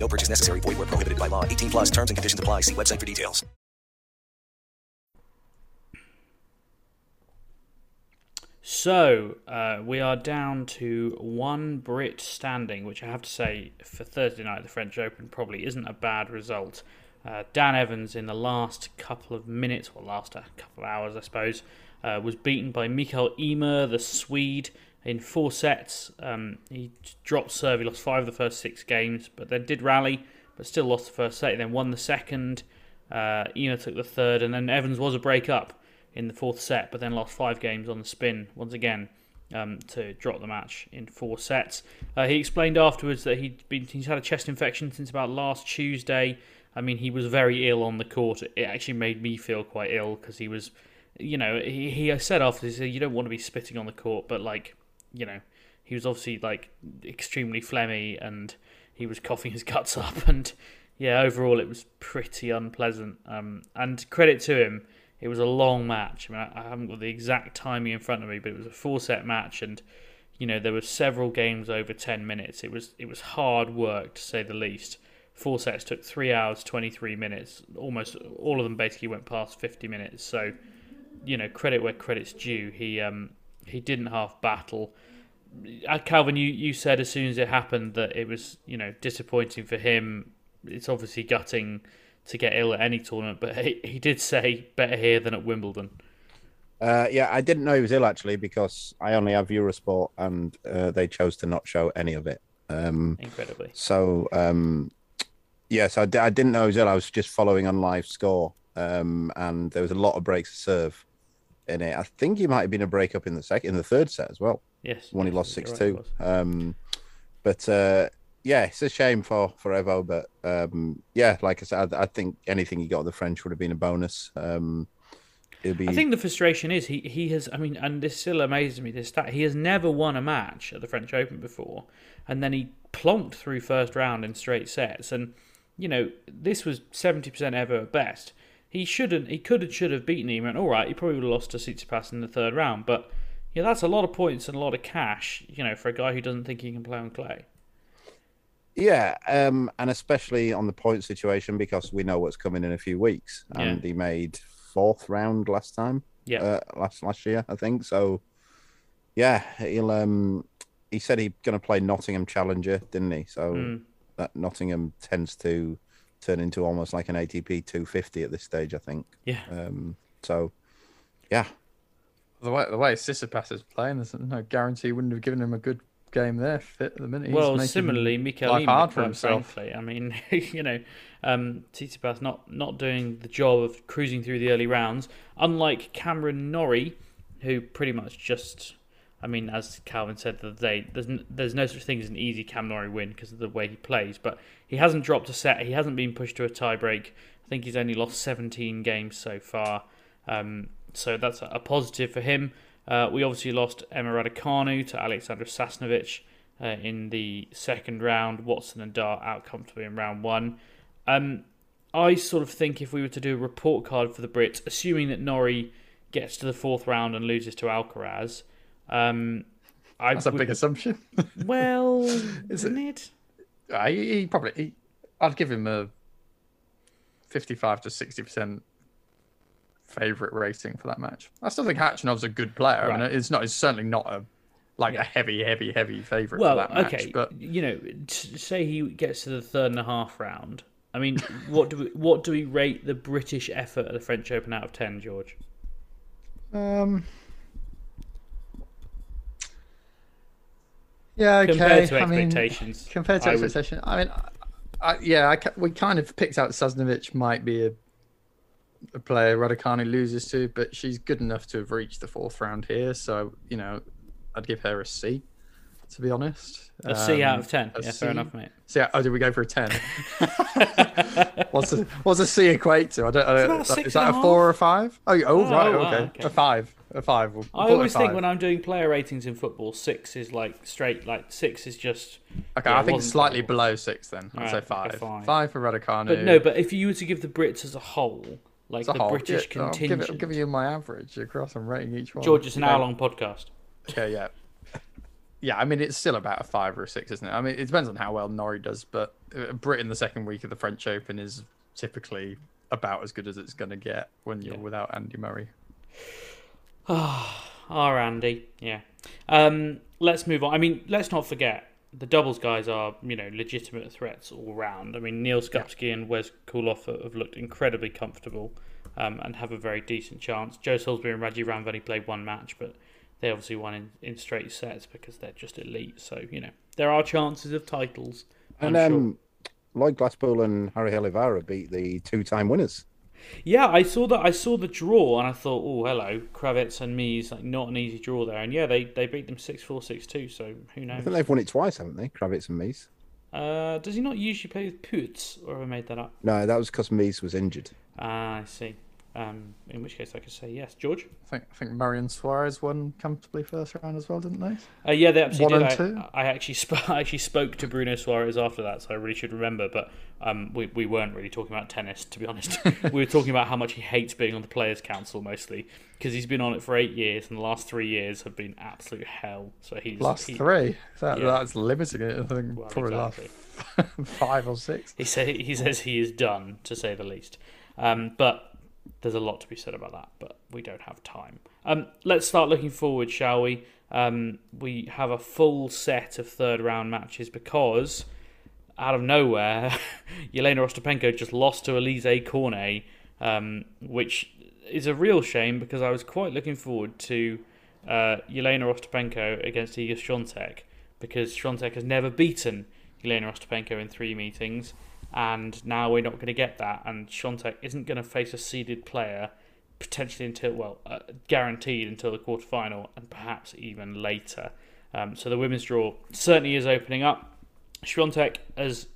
S4: No purchase necessary. Void where prohibited by law. 18 plus terms and conditions apply. See website for details.
S1: So uh, we are down to one Brit standing, which I have to say for Thursday night, the French Open probably isn't a bad result. Uh, Dan Evans in the last couple of minutes, or last a couple of hours, I suppose, uh, was beaten by Mikael Ymer, the Swede, in four sets. Um, he dropped serve. He lost five of the first six games, but then did rally, but still lost the first set. He then won the second. Uh, Ymer took the third, and then Evans was a break up in the fourth set, but then lost five games on the spin once again um, to drop the match in four sets. Uh, he explained afterwards that he'd been he's had a chest infection since about last Tuesday. I mean, he was very ill on the court. It actually made me feel quite ill because he was, you know, he, he said after he said you don't want to be spitting on the court, but like, you know, he was obviously like extremely phlegmy and he was coughing his guts up and yeah, overall it was pretty unpleasant. Um, and credit to him, it was a long match. I mean, I haven't got the exact timing in front of me, but it was a four set match, and you know there were several games over ten minutes. It was it was hard work to say the least. Four sets took three hours twenty three minutes. Almost all of them basically went past fifty minutes. So, you know, credit where credit's due. He um he didn't half battle. Uh, Calvin, you, you said as soon as it happened that it was you know disappointing for him. It's obviously gutting to get ill at any tournament, but he, he did say better here than at Wimbledon.
S2: Uh, yeah, I didn't know he was ill actually because I only have Eurosport and uh, they chose to not show any of it. Um,
S1: Incredibly.
S2: So, um, yes, I d- I didn't know he was ill. I was just following on live score, um, and there was a lot of breaks to serve in it. I think he might have been a break up in the second, in the third set as well.
S1: Yes,
S2: when he lost six
S1: right,
S2: two. Um, but uh, yeah, it's a shame for for Evo, but um, yeah, like I said, I, I think anything he got the French would have been a bonus. Um, be.
S1: I think the frustration is he, he has, I mean, and this still amazes me, this stat, he has never won a match at the French Open before, and then he plonked through first round in straight sets, and, you know, this was 70% ever at best. He shouldn't, he could and should have beaten him, and all right, he probably would have lost to Tsitsipas in the third round, but, yeah, that's a lot of points and a lot of cash, you know, for a guy who doesn't think he can play on clay.
S2: Yeah, um, and especially on the point situation because we know what's coming in a few weeks, and
S1: Yeah.
S2: he made fourth round last time.
S1: Yeah.
S2: uh, last last year I think. So, yeah, he'll. Um, he said he's going to play Nottingham Challenger, didn't he? So
S1: Mm.
S2: that Nottingham tends to turn into almost like an ATP 250 at this stage, I think.
S1: Yeah.
S2: Um, so, yeah,
S3: The way the way Tsitsipas is playing, there's no guarantee he wouldn't have given him a good game there fit at the minute. He's
S1: well, similarly, Mikael
S3: life hard for himself.
S1: frankly. I mean, you know, um, Tsitsipas not not doing the job of cruising through the early rounds. Unlike Cameron Norrie, who pretty much just, I mean, as Calvin said the other day, there's n- there's no such thing as an easy Cam Norrie win because of the way he plays. But he hasn't dropped a set. He hasn't been pushed to a tiebreak. I think he's only lost 17 games so far. Um, so that's a, positive for him. Uh, we obviously lost Emma Raducanu to Alexandra Sasnovich uh, in the second round. Watson and Dart out comfortably in round one. Um, I sort of think if we were to do a report card for the Brits, assuming that Norrie gets to the fourth round and loses to Alcaraz, um, I
S3: That's a
S1: would-
S3: big assumption.
S1: Well,
S3: Is
S1: isn't it?
S3: Uh, he, he probably. He, I'd give him a fifty-five to sixty percent favorite rating for that match. I still think Khachanov's a good player. I mean, it's not. It's certainly not a like a heavy, heavy, heavy favorite
S1: Well,
S3: for that match.
S1: okay,
S3: But
S1: you know, t- say he gets to the third and a half round. I mean, what do we what do we rate the British effort at the French Open out of ten, George?
S3: um. Yeah, okay.
S1: Compared to
S3: I mean,
S1: expectations,
S3: compared to
S1: I would-
S3: expectation, I mean, I, I, yeah, I, we kind of picked out Sasnovich might be a, a player Raducanu loses to, but she's good enough to have reached the fourth round here. So you know, I'd give her a C, to be honest.
S1: A C out
S3: Um,
S1: of 10.
S3: a
S1: Yeah, fair enough, mate.
S3: So, oh, did we go for a ten? what's a what's a C equate to? I don't. I don't is
S1: six
S3: that
S1: and
S3: a
S1: a
S3: four or a five? Oh, oh,
S1: Oh,
S3: right,
S1: wow,
S3: okay.
S1: okay.
S3: a five. A five. We'll,
S1: I always think when I'm doing player ratings in football, six is like straight. Like six is just.
S3: Okay,
S1: yeah,
S3: I think slightly below six then. I'd
S1: Alright,
S3: say
S1: okay,
S3: five. Five for Raducanu.
S1: But no, but if you were to give the Brits as a whole, like
S3: a
S1: the
S3: whole,
S1: British
S3: yeah, I'll give
S1: contingent,
S3: I'm giving you my average across. I'm rating each one.
S1: George, it's an hour-long podcast.
S3: Okay, yeah. Yeah, I mean, it's still about a five or a six, isn't it? I mean, it depends on how well Norrie does, but uh, Britain the second week of the French Open is typically about as good as it's going to get when you're without Andy Murray.
S1: Our Andy, yeah. Um, let's move on. I mean, let's not forget the doubles guys are you know legitimate threats all round. I mean, Neal Skupski and Wes Koolhof have looked incredibly comfortable um, and have a very decent chance. Joe Salisbury and Rajeev Ram only played one match, but they obviously won in, in straight sets because they're just elite. So you know there are chances of titles.
S2: And
S1: sure.
S2: um, Lloyd Glasspool and Harri Heliövaara beat the two-time winners.
S1: Yeah, I saw that. I saw the draw, and I thought, oh, hello, Krawietz and Mies, like not an easy draw there. And yeah, they, they beat them 6-4, 6-2, So who
S2: I
S1: knows?
S2: think they've won it twice, haven't they? Krawietz and Mies.
S1: Uh, does he not usually play with Putz, or have I made that up?
S2: No, that was because Mies was injured.
S1: Ah, I see. Um, in which case, I could say yes, George.
S3: I think I think Murray and Soares won comfortably first round as well, didn't they?
S1: Uh, yeah, they absolutely
S3: One
S1: did.
S3: and
S1: I,
S3: two?
S1: I actually sp- I actually spoke to Bruno Soares after that, so I really should remember. But um, we we weren't really talking about tennis, to be honest. we were talking about how much he hates being on the Players Council mostly because he's been on it for eight years, and the last three years have been absolute hell. So he's
S3: Last
S1: he-
S3: three. That,
S1: Yeah.
S3: That's limiting it. I think
S1: Well,
S3: probably
S1: exactly.
S3: last five or six.
S1: He say he says he is done, to say the least. Um, but there's a lot to be said about that, but we don't have time. Um, let's start looking forward, shall we? Um, we have a full set of third round matches because out of nowhere, Yelena Ostapenko just lost to Alizé Cornet, um, which is a real shame because I was quite looking forward to uh, Yelena Ostapenko against Iga Swiatek because Swiatek has never beaten Yelena Ostapenko in three meetings, and now we're not going to get that. And Swiatek isn't going to face a seeded player potentially until well, uh, guaranteed until the quarterfinal, and perhaps even later. Um, so the women's draw certainly is opening up. Swiatek has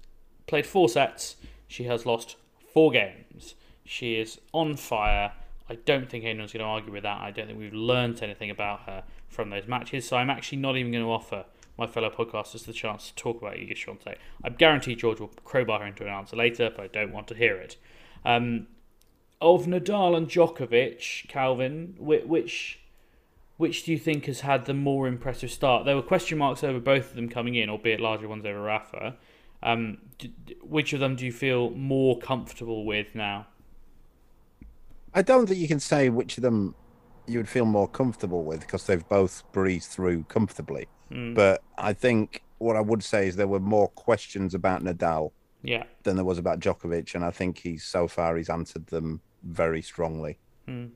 S1: played four sets. She has lost four games. She is on fire. I don't think anyone's going to argue with that. I don't think we've learnt anything about her from those matches. So I'm actually not even going to offer my fellow podcasters the chance to talk about Iga Swiatek. I guarantee George will crowbar her into an answer later, but I don't want to hear it. Um, of Nadal and Djokovic, Calvin, whi- which which do you think has had the more impressive start? There were question marks over both of them coming in, albeit larger ones over Rafa. Um, which of them do you feel more comfortable with now?
S2: I don't think you can say which of them you would feel more comfortable with because they've both breezed through comfortably.
S1: Mm.
S2: But I think what I would say is there were more questions about Nadal
S1: Yeah.
S2: than there was about Djokovic, and I think he's so far he's answered them very strongly.
S1: Hmm.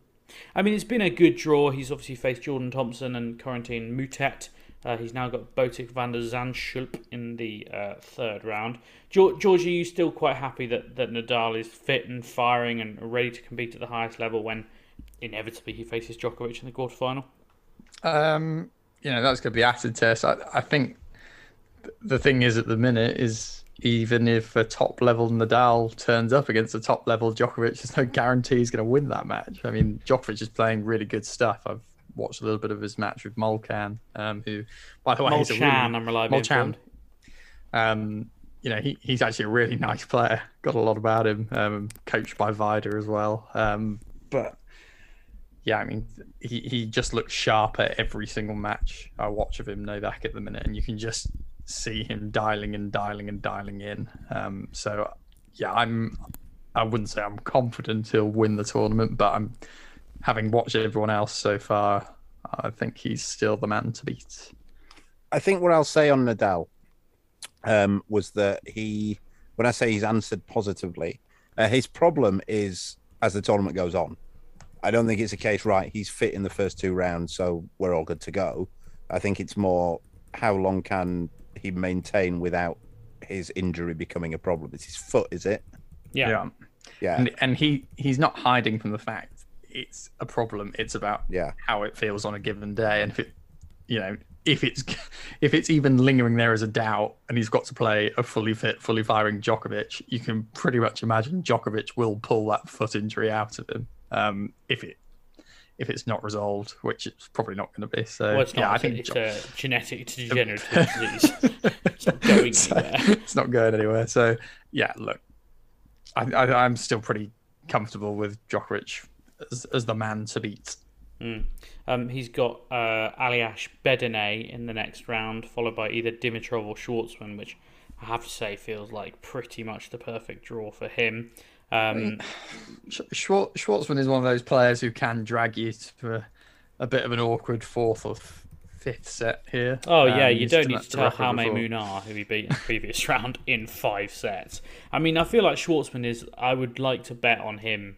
S1: I mean, it's been a good draw. He's obviously faced Jordan Thompson and Corentin Moutet. Uh, he's now got Botic van der Zandschulp in the uh, third round. George, George, are you still quite happy that, that Nadal is fit and firing and ready to compete at the highest level when inevitably he faces Djokovic in the quarterfinal?
S3: Um, you know, that's going to be acid test. I, I think the thing is at the minute is even if a top level Nadal turns up against a top level Djokovic, there's no guarantee he's going to win that match. I mean, Djokovic is playing really good stuff. I've watched a little bit of his match with Molcan, um, who, by the way, is a really,
S1: Molchan, I'm reliably
S3: Molchan. Um, you know, he, he's actually a really nice player. Got a lot about him. Um, coached by Vajda as well. Um, but yeah, I mean, he, he just looks sharper every single match I watch of him Novak at the minute, and you can just see him dialing and dialing and dialing in. Um, so yeah, I'm. I wouldn't say I'm confident he'll win the tournament, but I'm having watched everyone else so far. I think he's still the man to beat.
S2: I think what I'll say on Nadal um, was that he, when I say he's answered positively, uh, his problem is as the tournament goes on. I don't think it's a case, right? He's fit in the first two rounds, so we're all good to go. I think it's more how long can he maintain without his injury becoming a problem? It's his foot, is it?
S1: Yeah.
S3: yeah.
S2: Yeah.
S3: And, and he he's not hiding from the fact it's a problem. It's about
S2: yeah
S3: how it feels on a given day, and if it, you know, if it's if it's even lingering there as a doubt, and he's got to play a fully fit, fully firing Djokovic, you can pretty much imagine Djokovic will pull that foot injury out of him. Um, if it if it's not resolved, which it's probably not going to be. So
S1: Well, it's not.
S3: yeah, I think
S1: it's a genetic degenerative disease. it's not going
S3: So,
S1: anywhere.
S3: it's not going anywhere. So yeah, look, I, I, I'm still pretty comfortable with Djokovic as, as the man to beat.
S1: Mm. Um, he's got uh, Aljaz Bedene in the next round, followed by either Dimitrov or Schwartzman, which I have to say feels like pretty much the perfect draw for him. Um,
S3: Schwar- Schwartzman is one of those players who can drag you to a, bit of an awkward fourth or fifth set here.
S1: Oh yeah,
S3: Um,
S1: you don't need to tell
S3: before.
S1: Munar, who he beat in the previous round, in five sets. I mean, I feel like Schwartzman is. I would like to bet on him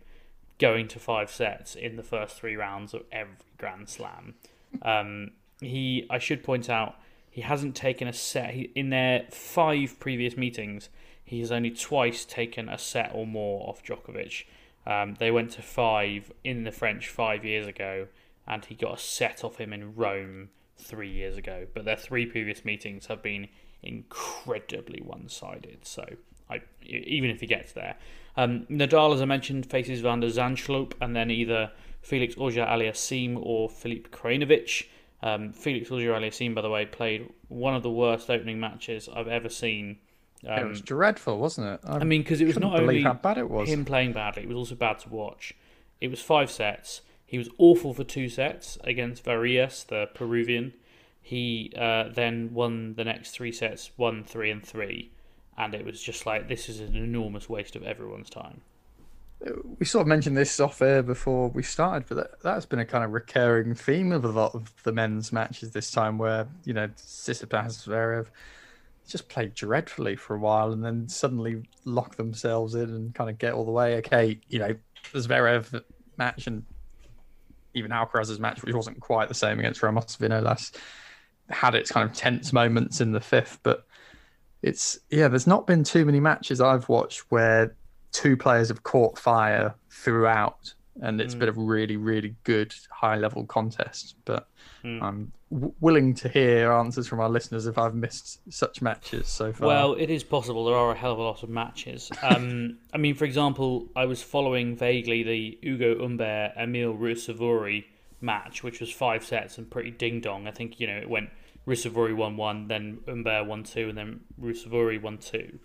S1: going to five sets in the first three rounds of every Grand Slam. Um, he, I should point out, he hasn't taken a set he, in their five previous meetings. He has only twice taken a set or more off Djokovic. Um, they went to five in the French five years ago, and he got a set off him in Rome three years ago. But their three previous meetings have been incredibly one-sided. So I, even if he gets there, um, Nadal, as I mentioned, faces Van der Zandschulp, and then either Felix Auger Aliassime or Filip Krajinovic. Um, Felix Auger Aliassime, by the way, played one of the worst opening matches I've ever seen.
S3: It was dreadful, wasn't it?
S1: I mean, because it was
S3: couldn't
S1: only
S3: how bad it was.
S1: him playing badly, it was also bad to watch. It was five sets. He was awful for two sets against Varillas, the Peruvian. He uh, then won the next three sets, one, three, and three, and it was just like this is an enormous waste of everyone's time.
S3: we sort of mentioned this off air before we started, but that, that's been a kind of recurring theme of a lot of the men's matches this time, where you know Tsitsipas, Zverev just played dreadfully for a while, and then suddenly lock themselves in and kind of get all the way. Okay, you know the Zverev match and even Alcaraz's match, which wasn't quite the same against Ramos Vinolas, had its kind of tense moments in the fifth, but it's yeah, there's not been too many matches I've watched where two players have caught fire throughout, and it's
S1: Mm.
S3: been a really, really good high level contest. But
S1: Mm.
S3: I'm w- willing to hear answers from our listeners if I've missed such matches so far.
S1: Well, it is possible. There are a hell of a lot of matches. Um, I mean, for example, I was following vaguely the Ugo Humbert Emil Ruusuvuori match, which was five sets and pretty ding dong. I think you know it went Ruusuvuori won one, then Humbert 1-2 and then Ruusuvuori won two.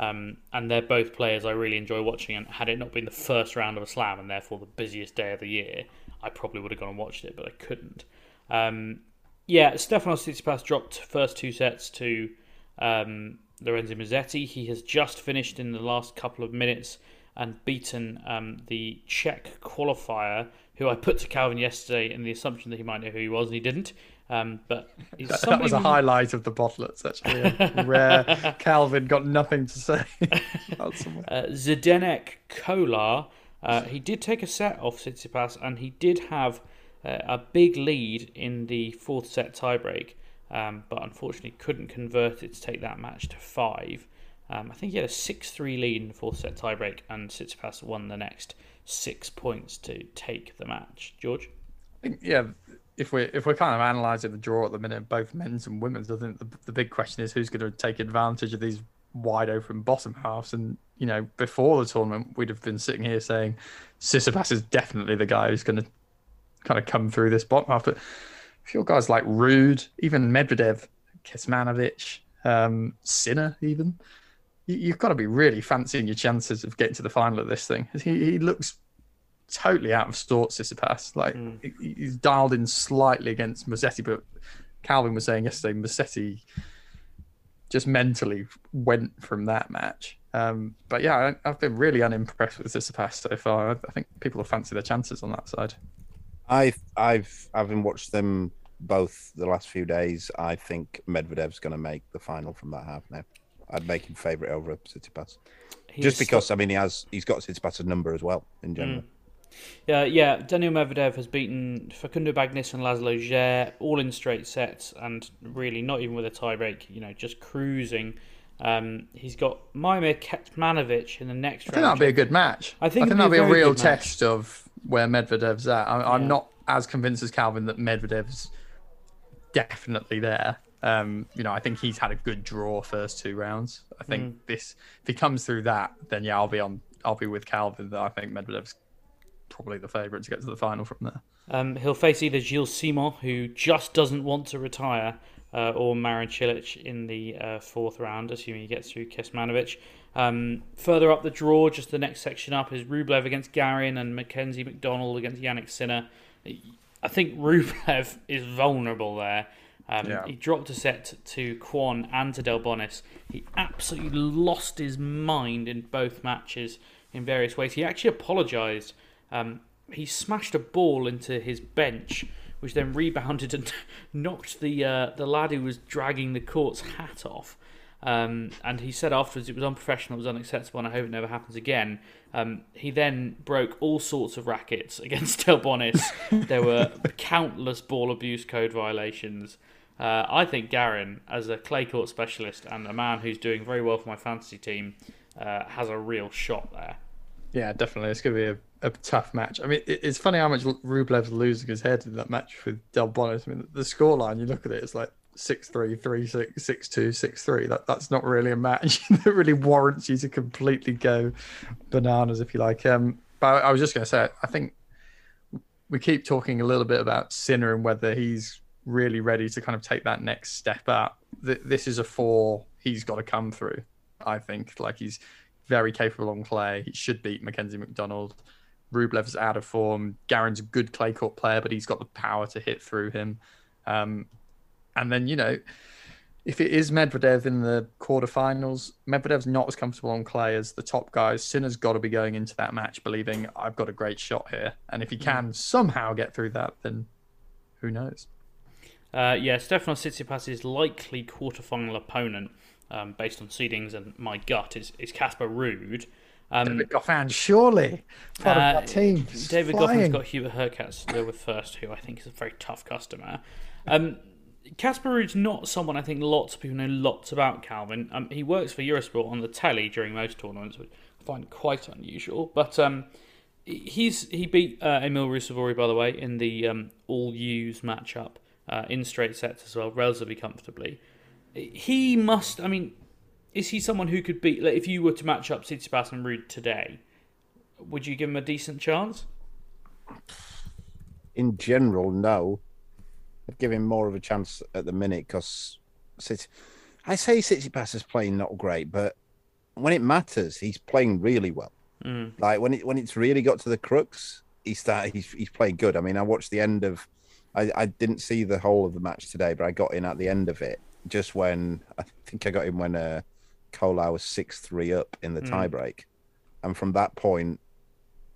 S1: Um, and they're both players I really enjoy watching. And had it not been the first round of a slam and therefore the busiest day of the year, I probably would have gone and watched it, but I couldn't. Um, yeah, Stefanos Tsitsipas dropped first two sets to um, Lorenzo Musetti. He has just finished in the last couple of minutes and beaten um, the Czech qualifier, who I put to Calvin yesterday in the assumption that he might know who he was, and he didn't. Um, but
S3: that, that was a highlight of the bottlets, actually. A rare Calvin got nothing to say.
S1: Uh, Zdenek Kolar, uh, he did take a set off Tsitsipas, and he did have uh, a big lead in the fourth set tiebreak, um, but unfortunately couldn't convert it to take that match to five. Um, I think he had a six-three lead in the fourth set tiebreak, and Tsitsipas won the next six points to take the match. George.
S3: I think, yeah, if we're if we're kind of analysing the draw at the minute, both men's and women's, I think the, the big question is who's going to take advantage of these wide open bottom halves. And you know, before the tournament, we'd have been sitting here saying Tsitsipas is definitely the guy who's going to kind of come through this bottom half. But if you're guys like Ruud, even Medvedev, Kecmanovic, um, Sinner, even. you- You've got to be really fancying your chances of getting to the final of this thing. He, he looks totally out of sorts, Tsitsipas. Like he- he's dialed in slightly against Musetti, but Calvin was saying yesterday, Musetti just mentally went from that match. Um, but yeah, I, I've been really unimpressed with Tsitsipas so far. I, I think people have fancied their chances on that side.
S2: I've I've having watched them both the last few days. I think Medvedev's going to make the final from that half now. I'd make him favourite over Tsitsipas,
S1: He
S2: just
S1: is
S2: because I mean he has he's got Tsitsipas's number as well in
S1: Mm. Yeah, yeah. Daniil Medvedev has beaten Facundo Bagnis and Laszlo Djere all in straight sets, and really not even with a tiebreak. You know, just cruising. Um, he's got Miomir Kecmanovic in the next
S3: I think
S1: round.
S3: that'd be a good match.
S1: I think
S3: I think
S1: it'd
S3: that'd be a real
S1: good match.
S3: test of where Medvedev's at. I, I'm
S1: Yeah.
S3: not as convinced as Calvin that Medvedev's definitely there. Um, you know, I think he's had a good draw first two rounds. I think
S1: Mm.
S3: this, if he comes through that, then yeah, I'll be on. I'll be with Calvin. That I think Medvedev's probably the favourite to get to the final from there.
S1: Um, he'll face either Gilles Simon, who just doesn't want to retire, uh, or Marin Cilic in the uh, fourth round, assuming he gets through Kecmanovic. Um, further up the draw, just the next section up, is Rublev against Garin and Mackenzie McDonald against Jannik Sinner. I think Rublev is vulnerable there. Um,
S3: Yeah.
S1: He dropped a set to Kwon and to Delbonis. He absolutely lost his mind in both matches in various ways. He actually apologised. Um, he smashed a ball into his bench, which then rebounded and knocked the uh, the lad who was dragging the court's hat off. Um, and he said afterwards it was unprofessional, it was unacceptable, and I hope it never happens again. Um, he then broke all sorts of rackets against Delbonis. there were countless ball abuse code violations. Uh, I think Garin, as a clay court specialist and a man who's doing very well for my fantasy team, uh, has a real shot there.
S3: Yeah, definitely. It's going to be a, a tough match. I mean, it's funny how much Rublev's losing his head in that match with Del Bonis. I mean, the scoreline, you look at it, it's like 6 3, 3 6, 6 2, 6 3. That, that's not really a match that really warrants you to completely go bananas, if you like. Um, but I, was just going to say, I think we keep talking a little bit about Sinner and whether he's really ready to kind of take that next step up. This is a four he's got to come through, I think. Like he's very capable on clay. He should beat Mackenzie McDonald. Rublev's out of form. Garin's a good clay court player, but he's got the power to hit through him. Um, and then, you know, if it is Medvedev in the quarterfinals, Medvedev's not as comfortable on clay as the top guys. Sinner's got to be going into that match believing I've got a great shot here. And if he can somehow get through that, then who knows?
S1: Uh, yeah, Stefano Tsitsipas' likely quarterfinal opponent, um, based on seedings and my gut, is is Casper Ruud. Um,
S3: David Goffin, surely part
S1: uh,
S3: of that team.
S1: David
S3: Flying.
S1: Goffin's got Hubert Hurkacz to deal with first, who I think is a very tough customer. Um, Casper Ruud's not someone I think lots of people know lots about, Calvin. Um, he works for Eurosport on the telly during most tournaments, which I find quite unusual. But um, he's he beat uh, Emil Ruusuvuori, by the way, in the um, all use matchup uh, in straight sets as well, relatively comfortably. He must. I mean, is he someone who could beat? Like, if you were to match up Tsitsipas and Ruud today, would you give him a decent chance?
S2: In general, no. I'd give him more of a chance at the minute because I say Tsitsipas is playing not great, but when it matters, he's playing really well.
S1: Mm.
S2: Like when it when it's really got to the crux, he start he's he's playing good. I mean, I watched the end of, I I didn't see the whole of the match today, but I got in at the end of it just when I think I got in when uh, Kolar was six three up in the
S1: Mm.
S2: tiebreak, and from that point,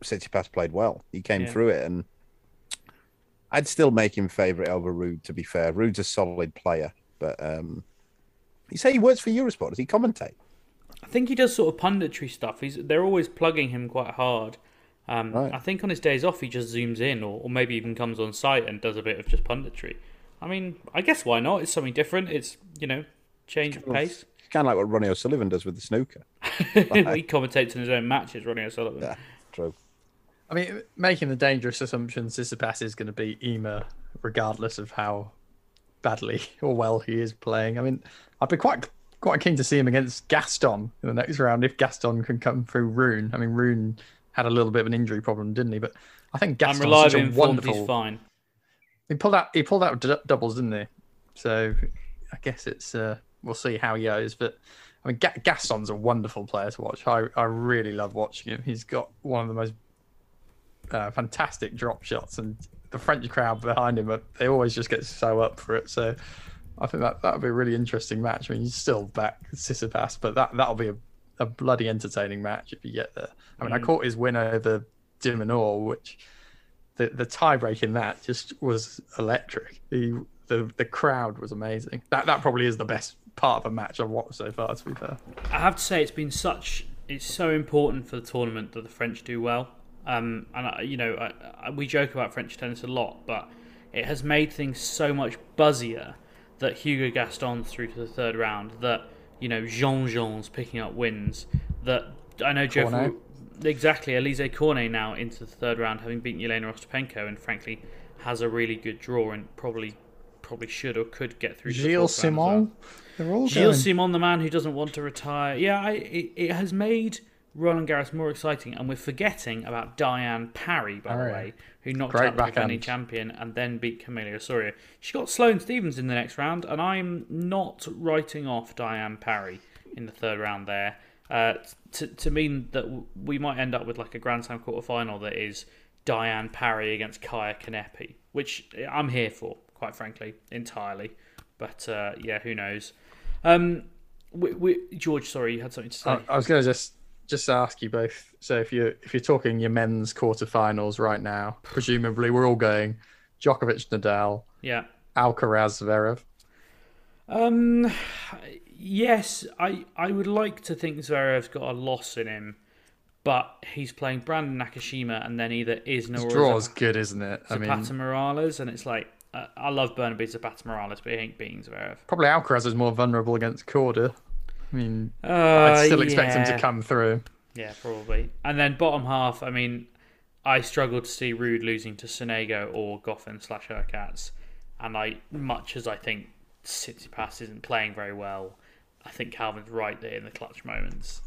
S2: Tsitsipas played well. He came
S1: Yeah.
S2: through it, and I'd still make him favourite over Ruud. To be fair, Ruud's a solid player, but um, you say he works for Eurosport. Does he commentate?
S1: I think he does sort of punditry stuff. He's they're always plugging him quite hard. Um,
S2: Right.
S1: I think on his days off he just zooms in, or, or maybe even comes on site and does a bit of just punditry. I mean, I guess why not? It's something different. It's you know, change of pace.
S2: It's kind of like what Ronnie O'Sullivan does with the snooker.
S1: he commentates in his own matches, Ronnie O'Sullivan.
S2: Yeah, true.
S3: I mean, making the dangerous assumption Tsitsipas is going to be Ema, regardless of how badly or well he is playing. I mean, I'd be quite quite keen to see him against Gaston in the next round if Gaston can come through Rune. I mean, Rune had a little bit of an injury problem, didn't he? But I think
S1: I'm
S3: Gaston's such a wonderful.
S1: he's fine.
S3: He pulled out. He pulled out d- doubles, didn't he? So I guess it's. Uh, we'll see how he goes. But I mean, Ga- Gaston's a wonderful player to watch. I I really love watching him. He's got one of the most uh, fantastic drop shots, and the French crowd behind him, uh, they always just get so up for it. So I think that that would be a really interesting match. I mean, he's still back Tsitsipas, but that that'll be a, a bloody entertaining match if you get there. I mean, I
S1: Mm.
S3: caught his win over de Minaur, which the the tie break in that just was electric. The the the crowd was amazing. That that probably is the best part of a match I've watched so far. To be fair,
S1: I have to say it's been such it's so important for the tournament that the French do well. Um, and I, you know, I, I, we joke about French tennis a lot, but it has made things so much buzzier that Hugo Gaston through to the third round. That you know, Jeanjean's picking up wins. That I know Jeff exactly Alizé Cornet now into the third round, having beaten Yelena Ostapenko, and frankly has a really good draw and probably probably should or could get through.
S3: Gilles
S1: Simon. round as well.
S3: Simon, they're all
S1: Gilles
S3: going.
S1: Simon, the man who doesn't want to retire. Yeah, I, it, it has made Roland Garros more exciting, and we're forgetting about Diane Parry, by the
S3: Parry.
S1: way, who knocked
S3: Great
S1: out the defending
S3: backhand.
S1: champion and then beat Camila Osorio. She got Sloane Stevens in the next round, and I'm not writing off Diane Parry in the third round there. Uh, to to mean that we might end up with like a Grand Slam quarter final that is Diane Parry against Kaia Kanepi, which I'm here for, quite frankly, entirely. But uh, yeah, who knows? Um, we, we, George, sorry, you had something to say.
S3: I, I was going to just just ask you both. So if you if you're talking your men's quarterfinals right now, presumably we're all going Djokovic, Nadal,
S1: yeah.
S3: Alcaraz, Zverev.
S1: Um, yes, I I would like to think Zverev's got a loss in him, but he's playing Brandon Nakashima and then either is
S3: His
S1: or
S3: draw's good, isn't it? I mean,
S1: Zapata Miralles, and it's like uh, I love Bernabé Zapata Miralles, but he ain't beating Zverev.
S3: probably Alcaraz is more vulnerable against Korda. I mean,
S1: Uh,
S3: I'd still expect him to come through.
S1: Yeah, probably. And then bottom half, I mean, I struggle to see Ruud losing to Sonego or Goffin slash Hurkacz. And I, much as I think Tsitsipas isn't playing very well, I think Calvin's right there in the clutch moments.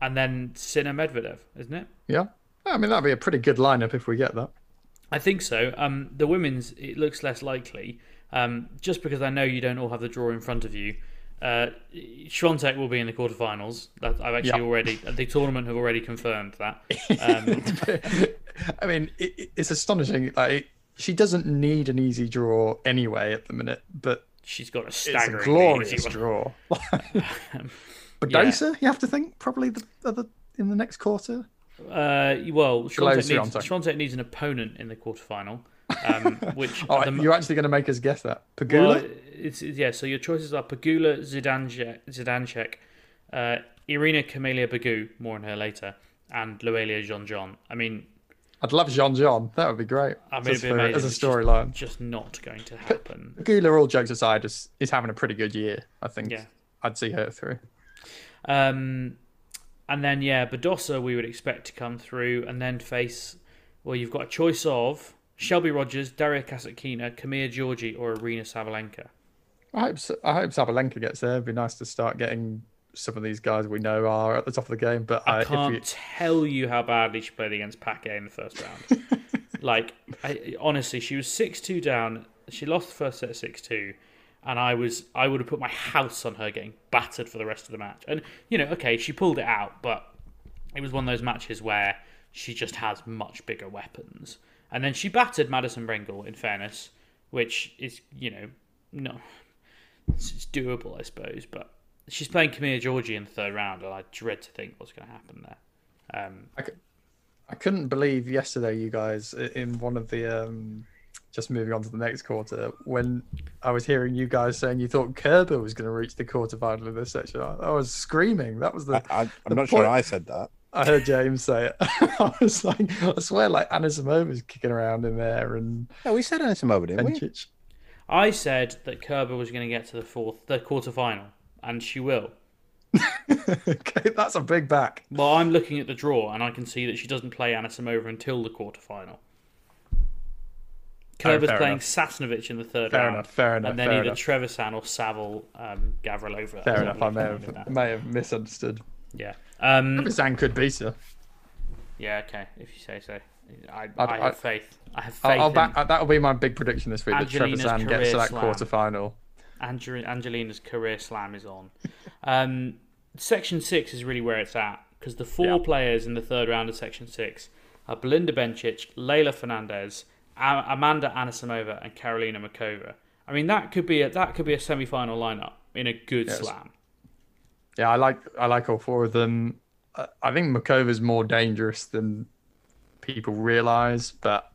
S1: And then Sinner Medvedev, isn't it?
S3: Yeah, I mean that'd be a pretty good lineup if we get that.
S1: I think so. Um, the women's, it looks less likely, um, just because I know you don't all have the draw in front of you. Uh, Swiatek will be in the quarterfinals. That I've actually
S3: Yeah.
S1: already the tournament have already confirmed that. Um,
S3: I mean, it, it- it's astonishing. Like she doesn't need an easy draw anyway at the minute, but
S1: she's got a
S3: it's a
S1: staggering
S3: glorious draw. But
S1: Yeah.
S3: You have to think probably the other in the next quarter.
S1: Uh, well,
S3: Swiatek
S1: needs, needs an opponent in the quarterfinal, um, which
S3: Oh,
S1: the
S3: you're actually going to make us guess that Pegula.
S1: Well, it's, yeah. So your choices are Pegula, Zidansek, uh, Irina Camelia Begu, more on her later, and Léolia Jean Jean. I mean,
S3: I'd love Jeanjean. That would be great.
S1: I mean, be
S3: for- as a
S1: It's just-
S3: storyline.
S1: just, not going to happen.
S3: Pegula, all jokes aside, is is having a pretty good year. I think.
S1: Yeah.
S3: I'd see her through.
S1: Um, and then yeah, Badosa we would expect to come through and then face. Well, you've got a choice of Shelby Rogers, Daria Kasatkina, Camila Giorgi, or Aryna Sabalenka.
S3: I hope I hope Sabalenka gets there. It'd be nice to start getting some of these guys we know are at the top of the game. But
S1: I
S3: uh,
S1: can't tell you how badly she played against Paquet in the first round. like, I, honestly, she was six two down. She lost the first set six two, and I was I would have put my house on her getting battered for the rest of the match. And you know, okay, she pulled it out, but it was one of those matches where she just has much bigger weapons. And then she battered Madison Brengle, in fairness, which is you know no, it's, doable, I suppose, but. She's playing Camila Giorgi in the third round, and I dread to think what's going to happen there. Um,
S3: I, couldn't believe yesterday, you guys, in one of the um, just moving on to the next quarter, when I was hearing you guys saying you thought Kerber was going to reach the quarterfinal of this section. I, I was screaming. That was the.
S2: I, I, I'm not sure I said that.
S3: I heard James say it. I was like, I swear, like Anna was kicking around in there and
S2: Yeah, we said anything over didn't we?
S1: I said that Kerber was going to get to the fourth, the quarterfinal, and she will.
S3: okay, that's a big back.
S1: Well, I'm looking at the draw, and I can see that she doesn't play Anisimova until the quarterfinal. Kerber's
S3: Oh,
S1: playing
S3: enough.
S1: Sasnovich in the third
S3: Fair
S1: round.
S3: enough, fair enough,
S1: And then either
S3: enough.
S1: Trevisan or Saville um, Gavrilova.
S3: Fair
S1: I'm
S3: enough. I may have may have misunderstood.
S1: Yeah. Um,
S3: Zhang could be, her.
S1: yeah, okay, if you say so. I,
S3: I-
S1: I,
S3: I-
S1: have faith. I have faith
S3: I'll, I'll
S1: in
S3: back, that'll be my big prediction this week. That Trevor
S1: Angelina's
S3: Sand gets to that
S1: slam.
S3: quarter final.
S1: Angel- Angelina's career slam is on. Um, section six is really where it's at because the four
S3: Yeah.
S1: players in the third round of section six are Belinda Bencic, Leylah Fernandez, A- Amanda Anisimova, and Karolina Muchova. I mean, that could be a, that could be a semi-final lineup in a good
S3: Yes.
S1: slam.
S3: Yeah, I like I like all four of them. Uh, I think Muchova's more dangerous than people realise, but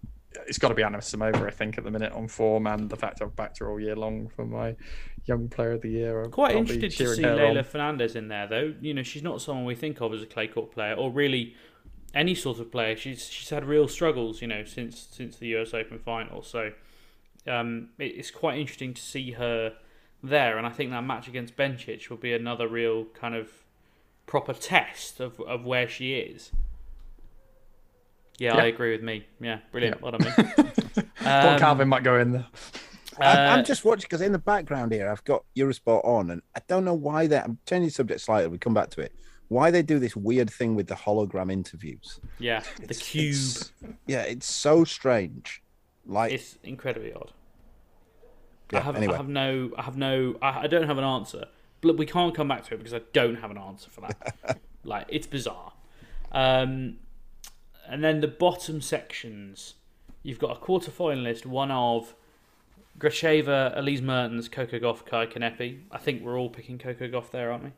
S3: it's got to be Anisimova, I think, at the minute on form, and the fact I've backed her all year long for my young player of the year. I'll-
S1: Quite interested to see Leylah
S3: on.
S1: Fernandez in there, though. You know, she's not someone we think of as a clay court player, or really any sort of player. She's she's had real struggles, you know, since since the US Open final. So um, it, it's quite interesting to see her there, and I think that match against Bencic will be another real kind of proper test of of where she is. Yeah, I agree with me. Yeah, brilliant.
S3: Yeah.
S1: What I mean.
S3: Thought
S1: Um,
S3: Calvin might go in there.
S2: I'm,
S1: uh,
S2: I'm just watching because in the background here, I've got Eurosport on, and I don't know why that. I'm changing the subject slightly. We come back to it. Why they do this weird thing with the hologram interviews.
S1: Yeah, the cube.
S2: It's- yeah, it's so strange. Like,
S1: It's incredibly odd. I have,
S2: anyway.
S1: I have no, I have no, I, I don't have an answer. But we can't come back to it because I don't have an answer for that. like it's bizarre. Um, and then the bottom sections, you've got a quarter finalist, one of Gracheva, Elise Mertens, Coco Gauff, Kai Kanepi. I think we're all picking Coco Gauff there, aren't we?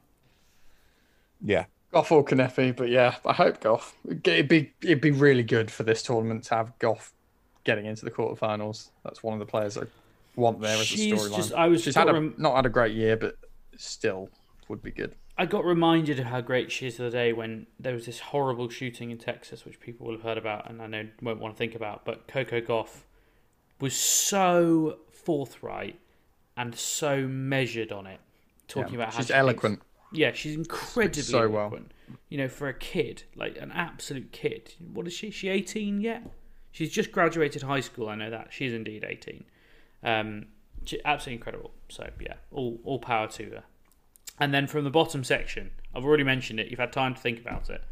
S2: Yeah,
S3: Gauff or Kanepi, but yeah, I hope Gauff. It'd be it'd be really good for this tournament to have Gauff getting into the quarterfinals. That's one of the players I want there as a
S1: She's
S3: storyline.
S1: just- I was
S3: She's had a,
S1: rem-
S3: not had a great year, but still would be good.
S1: I got reminded of how great she is the other day when there was this horrible shooting in Texas, which people will have heard about and I know won't want to think about. But Coco Gauff was so forthright and so measured on it, talking
S3: Yeah,
S1: about how
S3: she's
S1: she thinks-
S3: eloquent.
S1: Yeah, she's incredibly
S3: So well.
S1: You know, for a kid, like an absolute kid. What is she? She eighteen yet? She's just graduated high school. I know that she's indeed eighteen. Um, she, absolutely incredible. So yeah, all all power to her. And then from the bottom section, I've already mentioned it. You've had time to think about it.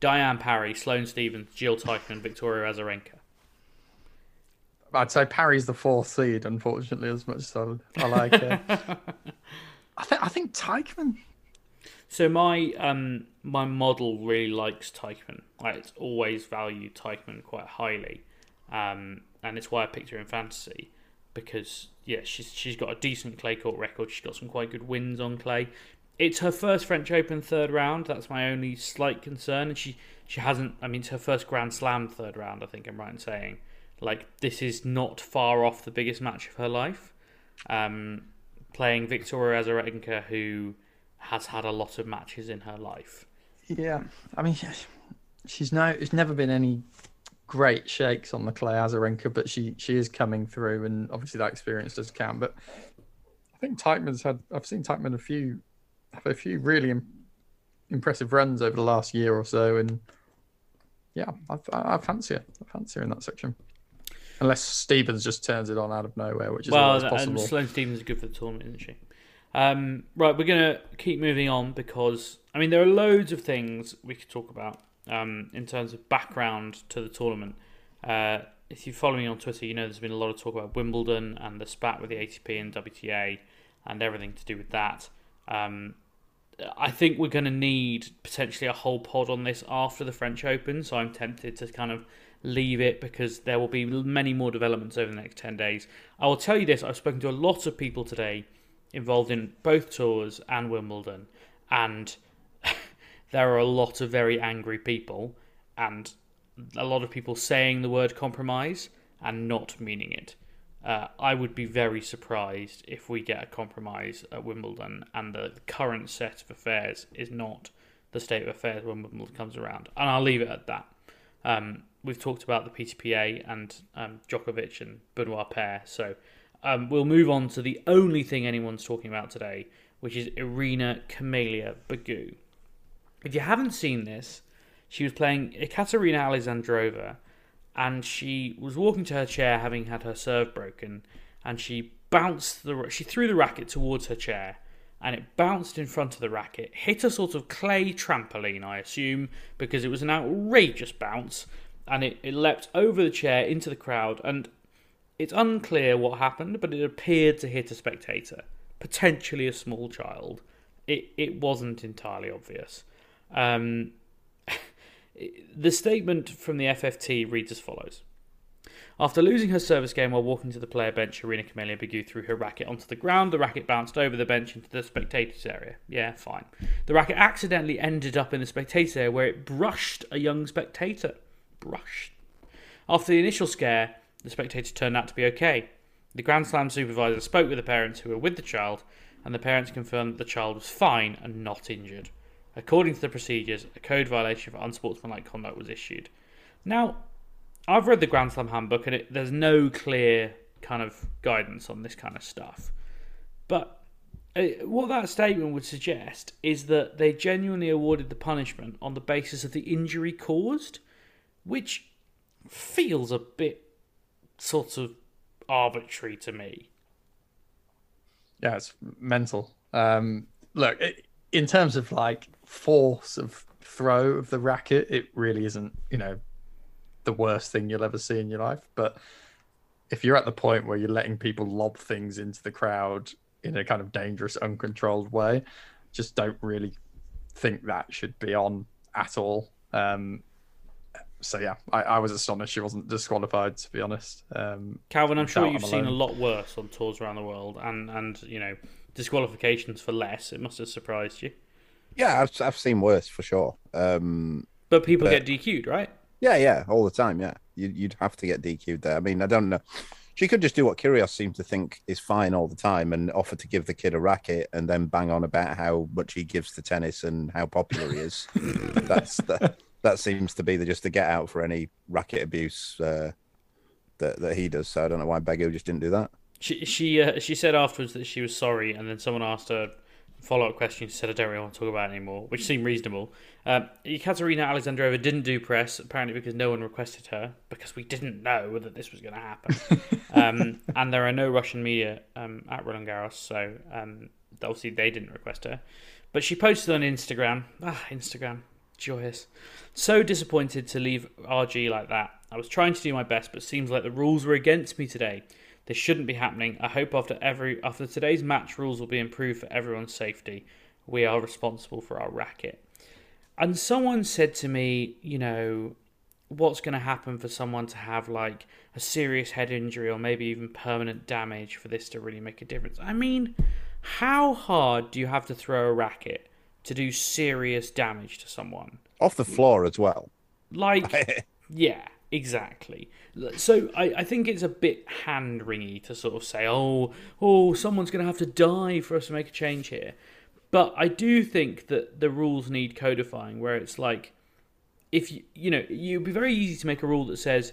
S1: Diane Parry, Sloane Stevens, Jill Teichmann, Victoria Azarenka.
S3: I'd say Parry's the fourth seed, unfortunately, as much as I, I like it. I think I think Teichmann.
S1: So my um my model really likes Teichmann. Like it's always valued Teichmann quite highly, um, and it's why I picked her in fantasy because yeah, she's she's got a decent clay court record. She's got some quite good wins on clay. It's her first French Open third round. That's my only slight concern, and she she hasn't. I mean, it's her first Grand Slam third round. I think I'm right in saying. Like this is not far off the biggest match of her life. Um, playing Victoria Azarenka, who has had a lot of matches in her life.
S3: Yeah, I mean, she's no, it's never been any great shakes on the clay Azarenka, but she she is coming through, and obviously that experience does count. But I think Teichmann's had, I've seen Teichmann a few, have a few really Im- impressive runs over the last year or so, and yeah, I, I, I fancy her. I fancy her in that section. Unless Stevens just turns it on out of nowhere, which is
S1: well,
S3: always possible.
S1: Sloane Stevens is good for the tournament, isn't she? Um, right, we're gonna keep moving on because I mean there are loads of things we could talk about um, in terms of background to the tournament. Uh, if you follow me on Twitter, you know there's been a lot of talk about Wimbledon and the spat with the ATP and WTA and everything to do with that. Um, I think we're going to need potentially a whole pod on this after the French Open, so I'm tempted to kind of leave it because there will be many more developments over the next 10 days. I will tell you this I've spoken to a lot of people today involved in both tours and Wimbledon, and there are a lot of very angry people, and a lot of people saying the word compromise and not meaning it. Uh, I would be very surprised if we get a compromise at Wimbledon and the current set of affairs is not the state of affairs when Wimbledon comes around. And I'll leave it at that. Um, we've talked about the PTPA and um, Djokovic and Benoit Paire, so um, we'll move on to the only thing anyone's talking about today, which is Irina Camelia Begu. If you haven't seen this, she was playing Ekaterina Alexandrova, and she was walking to her chair, having had her serve broken, and she bounced the she threw the racket towards her chair, and it bounced in front of the racket, hit a sort of clay trampoline, I assume, because it was an outrageous bounce, and it, it leapt over the chair into the crowd, and it's unclear what happened, but it appeared to hit a spectator, potentially a small child. It it wasn't entirely obvious. Um, the statement from the FFT reads as follows. After losing her service game while walking to the player bench, Irina Camelia Begu threw her racket onto the ground. The racket bounced over the bench into the spectators area. Yeah, fine. The racket accidentally ended up in the spectators area where it brushed a young spectator. Brushed. After the initial scare, the spectator turned out to be okay. The Grand Slam supervisor spoke with the parents who were with the child, and the parents confirmed that the child was fine and not injured. According to the procedures, a code violation for unsportsmanlike conduct was issued. Now, I've read the Grand Slam handbook, and it, there's no clear kind of guidance on this kind of stuff. But uh, what that statement would suggest is that they genuinely awarded the punishment on the basis of the injury caused, which feels a bit sort of arbitrary to me.
S3: Yeah, it's mental. Um, look, it, in terms of like force of throw of the racket, it really isn't, you know, the worst thing you'll ever see in your life. But if you're at the point where you're letting people lob things into the crowd in a kind of dangerous, uncontrolled way, just don't really think that should be on at all. Um, so yeah, I, I was astonished she wasn't disqualified. To be honest, um,
S1: Calvin, I'm sure you've
S3: I'm
S1: seen a lot worse on tours around the world, and and you know disqualifications for less. It must have surprised you.
S2: Yeah, I've, I've seen worse for sure. Um,
S1: But people
S2: But-
S1: get DQ'd, right?
S2: yeah, yeah, all the time. Yeah, you, you'd have to get DQ'd there. I mean, I don't know. She could just do what Kyrgios seems to think is fine all the time and offer to give the kid a racket and then bang on about how much he gives to tennis and how popular he is. That's that, that seems to be the just the get out for any racket abuse uh, that that he does. So I don't know why Begu just didn't do that.
S1: She she uh, she said afterwards that she was sorry, and then someone asked her a follow up question. She said, "I don't really want to talk about it anymore," which seemed reasonable. Um, Ekaterina Alexandrova didn't do press apparently because no one requested her because we didn't know that this was going to happen. um, and there are no Russian media um, at Roland Garros, so um, obviously they didn't request her. But she posted on Instagram. Ah, Instagram, joyous. So disappointed to leave RG like that. I was trying to do my best, but seems like the rules were against me today. This shouldn't be happening. I hope after every after today's match, rules will be improved for everyone's safety. We are responsible for our racket. And someone said to me, you know, what's going to happen for someone to have like a serious head injury or maybe even permanent damage for this to really make a difference? I mean, how hard do you have to throw a racket to do serious damage to someone?
S2: Off the floor as well.
S1: Like, yeah, exactly. So I, I think it's a bit hand wringy to sort of say, oh, oh, someone's going to have to die for us to make a change here. But I do think that the rules need codifying, where it's like, if you, you know, you'd be very easy to make a rule that says,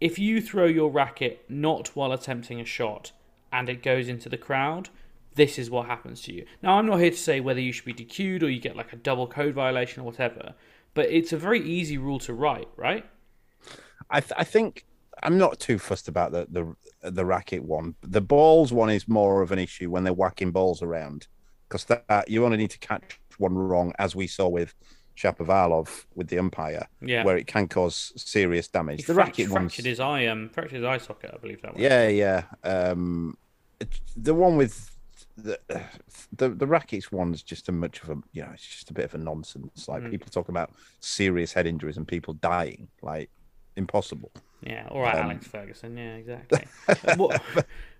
S1: if you throw your racket not while attempting a shot and it goes into the crowd, this is what happens to you. Now, I'm not here to say whether you should be DQ'd or you get like a double code violation or whatever, but it's a very easy rule to write, right?
S2: I, th- I think I'm not too fussed about the, the the racket one. The balls one is more of an issue when they're whacking balls around because that you only need to catch one wrong, as we saw with Shapovalov with the umpire,
S1: Yeah.
S2: where it can cause serious damage.
S1: He
S2: the racket ones,
S1: fractured his eye, um, fractured his eye socket, I believe that was.
S2: yeah, yeah. Um, the one with the, the the rackets one's just a much of a you know it's just a bit of a nonsense. Like
S1: Mm.
S2: people talk about serious head injuries and people dying, like impossible.
S1: Yeah, all right,
S2: Um,
S1: Alex Ferguson. Yeah, exactly. What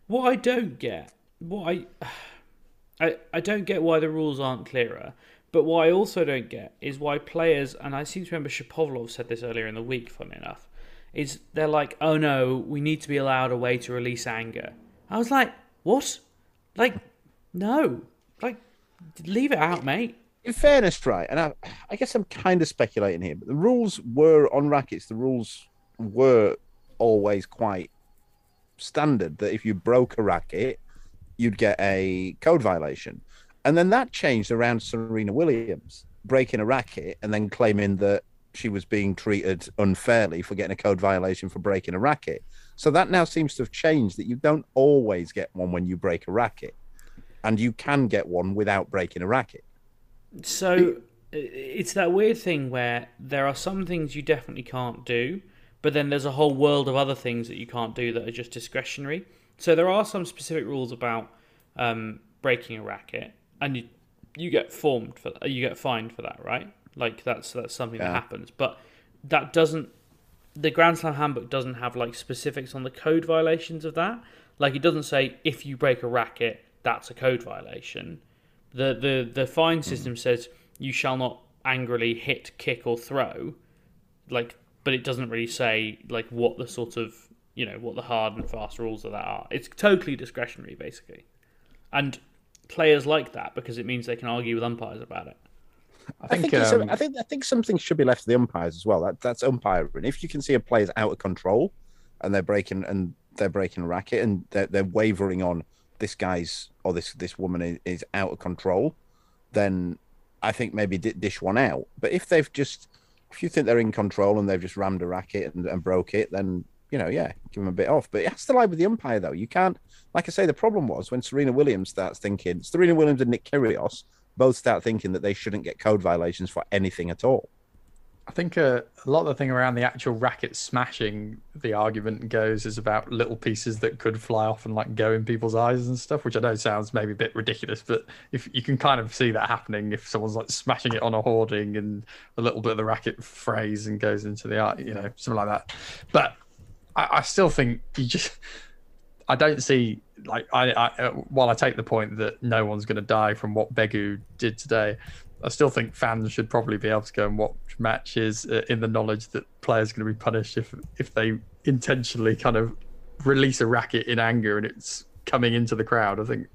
S1: what I don't get, what I, I I don't get why the rules aren't clearer. But what I also don't get is why players, and I seem to remember Shapovalov said this earlier in the week, funny enough, is they're like, oh no, we need to be allowed a way to release anger. I was like, what? Like, no. Like, leave it out, mate.
S2: in fairness, right, and I, I guess I'm kind of speculating here, but the rules were on rackets. The rules were always quite standard that if you broke a racket, you'd get a code violation, and then that changed around Serena Williams breaking a racket and then claiming that she was being treated unfairly for getting a code violation for breaking a racket. So that now seems to have changed that you don't always get one when you break a racket, and you can get one without breaking a racket.
S1: So it's that weird thing where there are some things you definitely can't do, but then there's a whole world of other things that you can't do that are just discretionary. So there are some specific rules about um, breaking a racket, and you you get formed for you get fined for that, right? Like that's that's something that happens, but that doesn't. The Grand Slam handbook doesn't have like specifics on the code violations of that. Like it doesn't say if you break a racket, that's a code violation. The the the fine system says you shall not angrily hit, kick, or throw. Like, but it doesn't really say like what the sort of you know what the hard and fast rules of that are. It's totally discretionary, basically, and players like that because it means they can argue with umpires about it.
S3: I
S2: I
S3: think,
S2: think,
S3: um,
S2: a, I think I think something should be left to the umpires as well. That that's umpiring. If you can see a player's out of control and they're breaking and they're breaking a racket and they're, they're wavering on this guy's or this this woman is, is out of control, then I think maybe di- dish one out. But if they've just if you think they're in control and they've just rammed a racket and, and broke it, then you know yeah, give them a bit off. But it has to lie with the umpire though. You can't. Like I say, the problem was when Serena Williams starts thinking Serena Williams and Nick Kyrgios both start thinking that they shouldn't get code violations for anything at all.
S3: I think uh, a lot of the thing around the actual racket smashing, the argument goes is about little pieces that could fly off and like go in people's eyes and stuff, which I know sounds maybe a bit ridiculous, but if you can kind of see that happening if someone's like smashing it on a hoarding and a little bit of the racket frays and goes into the eye, you know, something like that. But I, I still think you just, I don't see like I, I uh, while I take the point that no one's going to die from what Begu did today. I still think fans should probably be able to go and watch matches uh, in the knowledge that players are going to be punished if if they intentionally kind of release a racket in anger and it's coming into the crowd. I think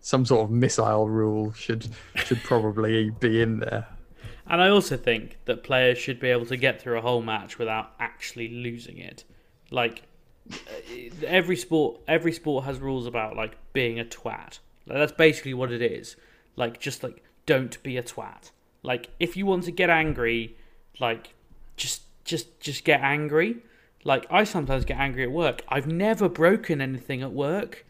S3: some sort of missile rule should should probably be in there.
S1: And I also think that players should be able to get through a whole match without actually losing it. Like uh, every sport, every sport has rules about like being a twat. Like, that's basically what it is. Like just like don't be a twat. Like if you want to get angry, like just just just get angry. Like I sometimes get angry at work. I've never broken anything at work.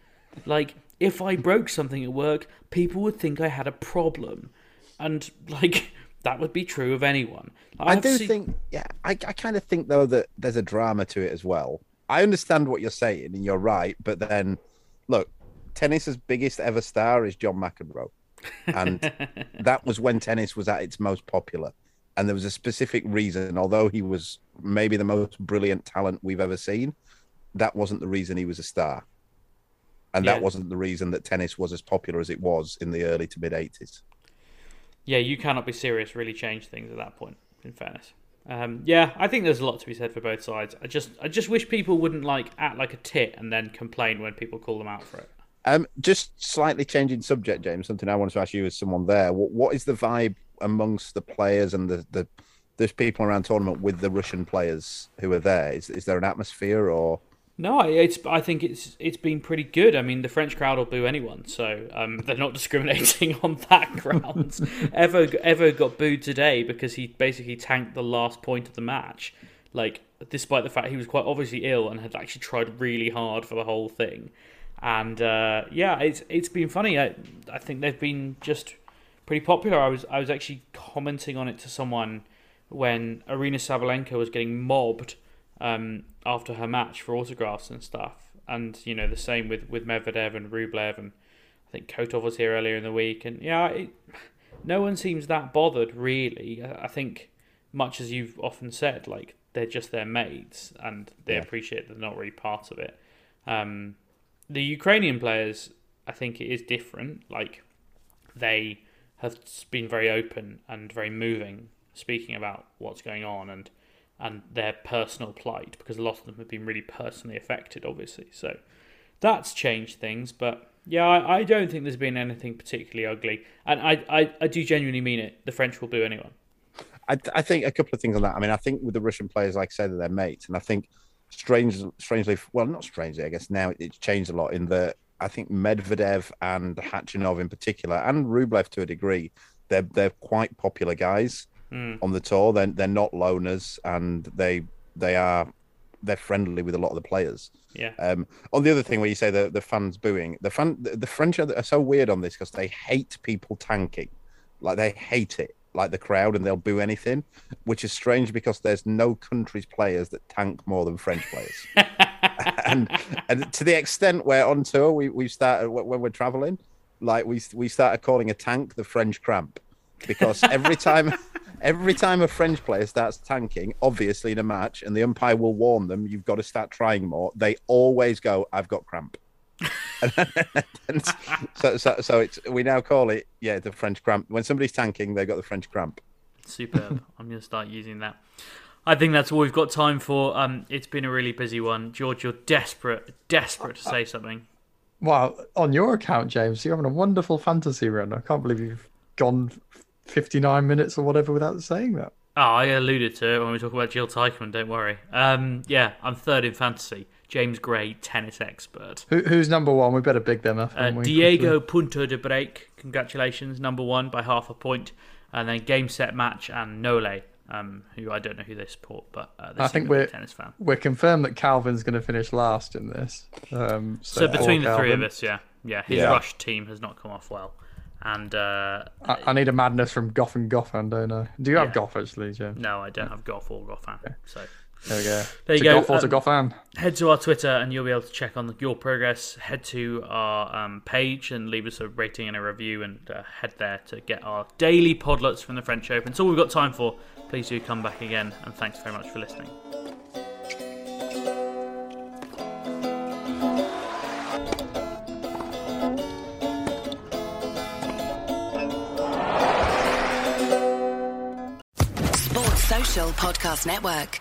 S1: Like if I broke something at work, people would think I had a problem. And like that would be true of anyone.
S2: I
S1: I've
S2: do
S1: seen-
S2: think, yeah, I, I kind of think though that there's a drama to it as well. I understand what you're saying, and you're right. But then, look, tennis's biggest ever star is John McEnroe, and that was when tennis was at its most popular. And there was a specific reason, although he was maybe the most brilliant talent we've ever seen, that wasn't the reason he was a star. And
S1: Yeah.
S2: that wasn't the reason that tennis was as popular as it was in the early to mid 80s.
S1: yeah, you cannot be serious. Really change things at that point. In fairness, um, yeah, I think there's a lot to be said for both sides. I just, I just wish people wouldn't like act like a tit and then complain when people call them out for it.
S2: Um, just slightly changing subject, James. Something I wanted to ask you as someone there. What, what is the vibe amongst the players and the the there's people around tournament with the Russian players who are there? Is is there an atmosphere or?
S1: No, it's. I think it's it's been pretty good. I mean, the French crowd will boo anyone, so um, they're not discriminating on that grounds. Ever Ever got booed today because he basically tanked the last point of the match, like despite the fact he was quite obviously ill and had actually tried really hard for the whole thing. And uh, yeah, it's it's been funny. I I think they've been just pretty popular. I was I was actually commenting on it to someone when Aryna Sabalenka was getting mobbed um, after her match for autographs and stuff. And you know the same with with Medvedev and Rublev, and I think Kotov was here earlier in the week. And yeah, it, no one seems that bothered really. I think much as you've often said, like they're just their mates and they
S2: Yeah.
S1: appreciate they're not really part of it. Um, the Ukrainian players, I think it is different. Like they have been very open and very moving, speaking about what's going on and and their personal plight because a lot of them have been really personally affected, obviously. So that's changed things, but yeah, I, I don't think there's been anything particularly ugly, and I, I, I do genuinely mean it. The French will boo anyone.
S2: I, I think a couple of things on that. I mean, I think with the Russian players, like I said, they're mates, and I think strange, strangely, well, not strangely, I guess now it's changed a lot in that I think Medvedev and Khachanov in particular, and Rublev to a degree, they're they're quite popular guys
S1: Mm.
S2: on the tour. They're they're not loners, and they they are they're friendly with a lot of the players.
S1: Yeah.
S2: Um, on the other thing, where you say the the fans booing, the fan the, the French are, are so weird on this because they hate people tanking, like they hate it, like the crowd, and they'll boo anything, which is strange because there's no country's players that tank more than French players, and and to the extent where on tour we we started uh, when we're traveling, like we we started calling a tank the French cramp, because every time. Every time a French player starts tanking, obviously in a match, and the umpire will warn them, you've got to start trying more. They always go, "I've got cramp." And so, so, so it's we now call it, yeah, the French cramp. When somebody's tanking, they've got the French cramp.
S1: Superb. I'm going to start using that. I think that's all we've got time for. Um, it's been a really busy one. George, you're desperate, desperate to say something.
S3: Well, on your account, James, you're having a wonderful fantasy run. I can't believe you've gone 59 minutes or whatever without saying that.
S1: Oh, I alluded to it when we talk about Jill Teichmann, don't worry. Um, yeah, I'm third in fantasy. James Gray, tennis expert.
S3: Who, who's number one? We better big them up.
S1: Uh,
S3: haven't we,
S1: Diego
S3: quickly?
S1: Punto de Break, congratulations, number one by half a point. And then game, set, match, and Nole, um, who I don't know who they support, but uh, they
S3: I
S1: seem
S3: think
S1: to be a
S3: we're
S1: tennis fan.
S3: we're confirmed that Calvin's going to finish last in this. Um,
S1: So
S3: poor
S1: between the three of us, yeah, yeah, his
S2: Yeah.
S1: rush team has not come off well. And uh,
S3: I, I need a madness from Gauff and Goffin, don't I? Do you have
S1: Yeah.
S3: Gauff actually, Jim?
S1: no, I don't have Gauff or Goffin. So
S3: There we go.
S1: There you
S3: to
S1: go.
S3: Gauff or to
S1: Um,
S3: Goffin.
S1: head to our Twitter and you'll be able to check on your progress. Head to our um, page and leave us a rating and a review, and uh, head there to get our daily podlets from the French Open. It's all we've got time for. Please do come back again, and thanks very much for listening.
S5: Sports Social Podcast Network.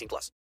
S4: 18 plus.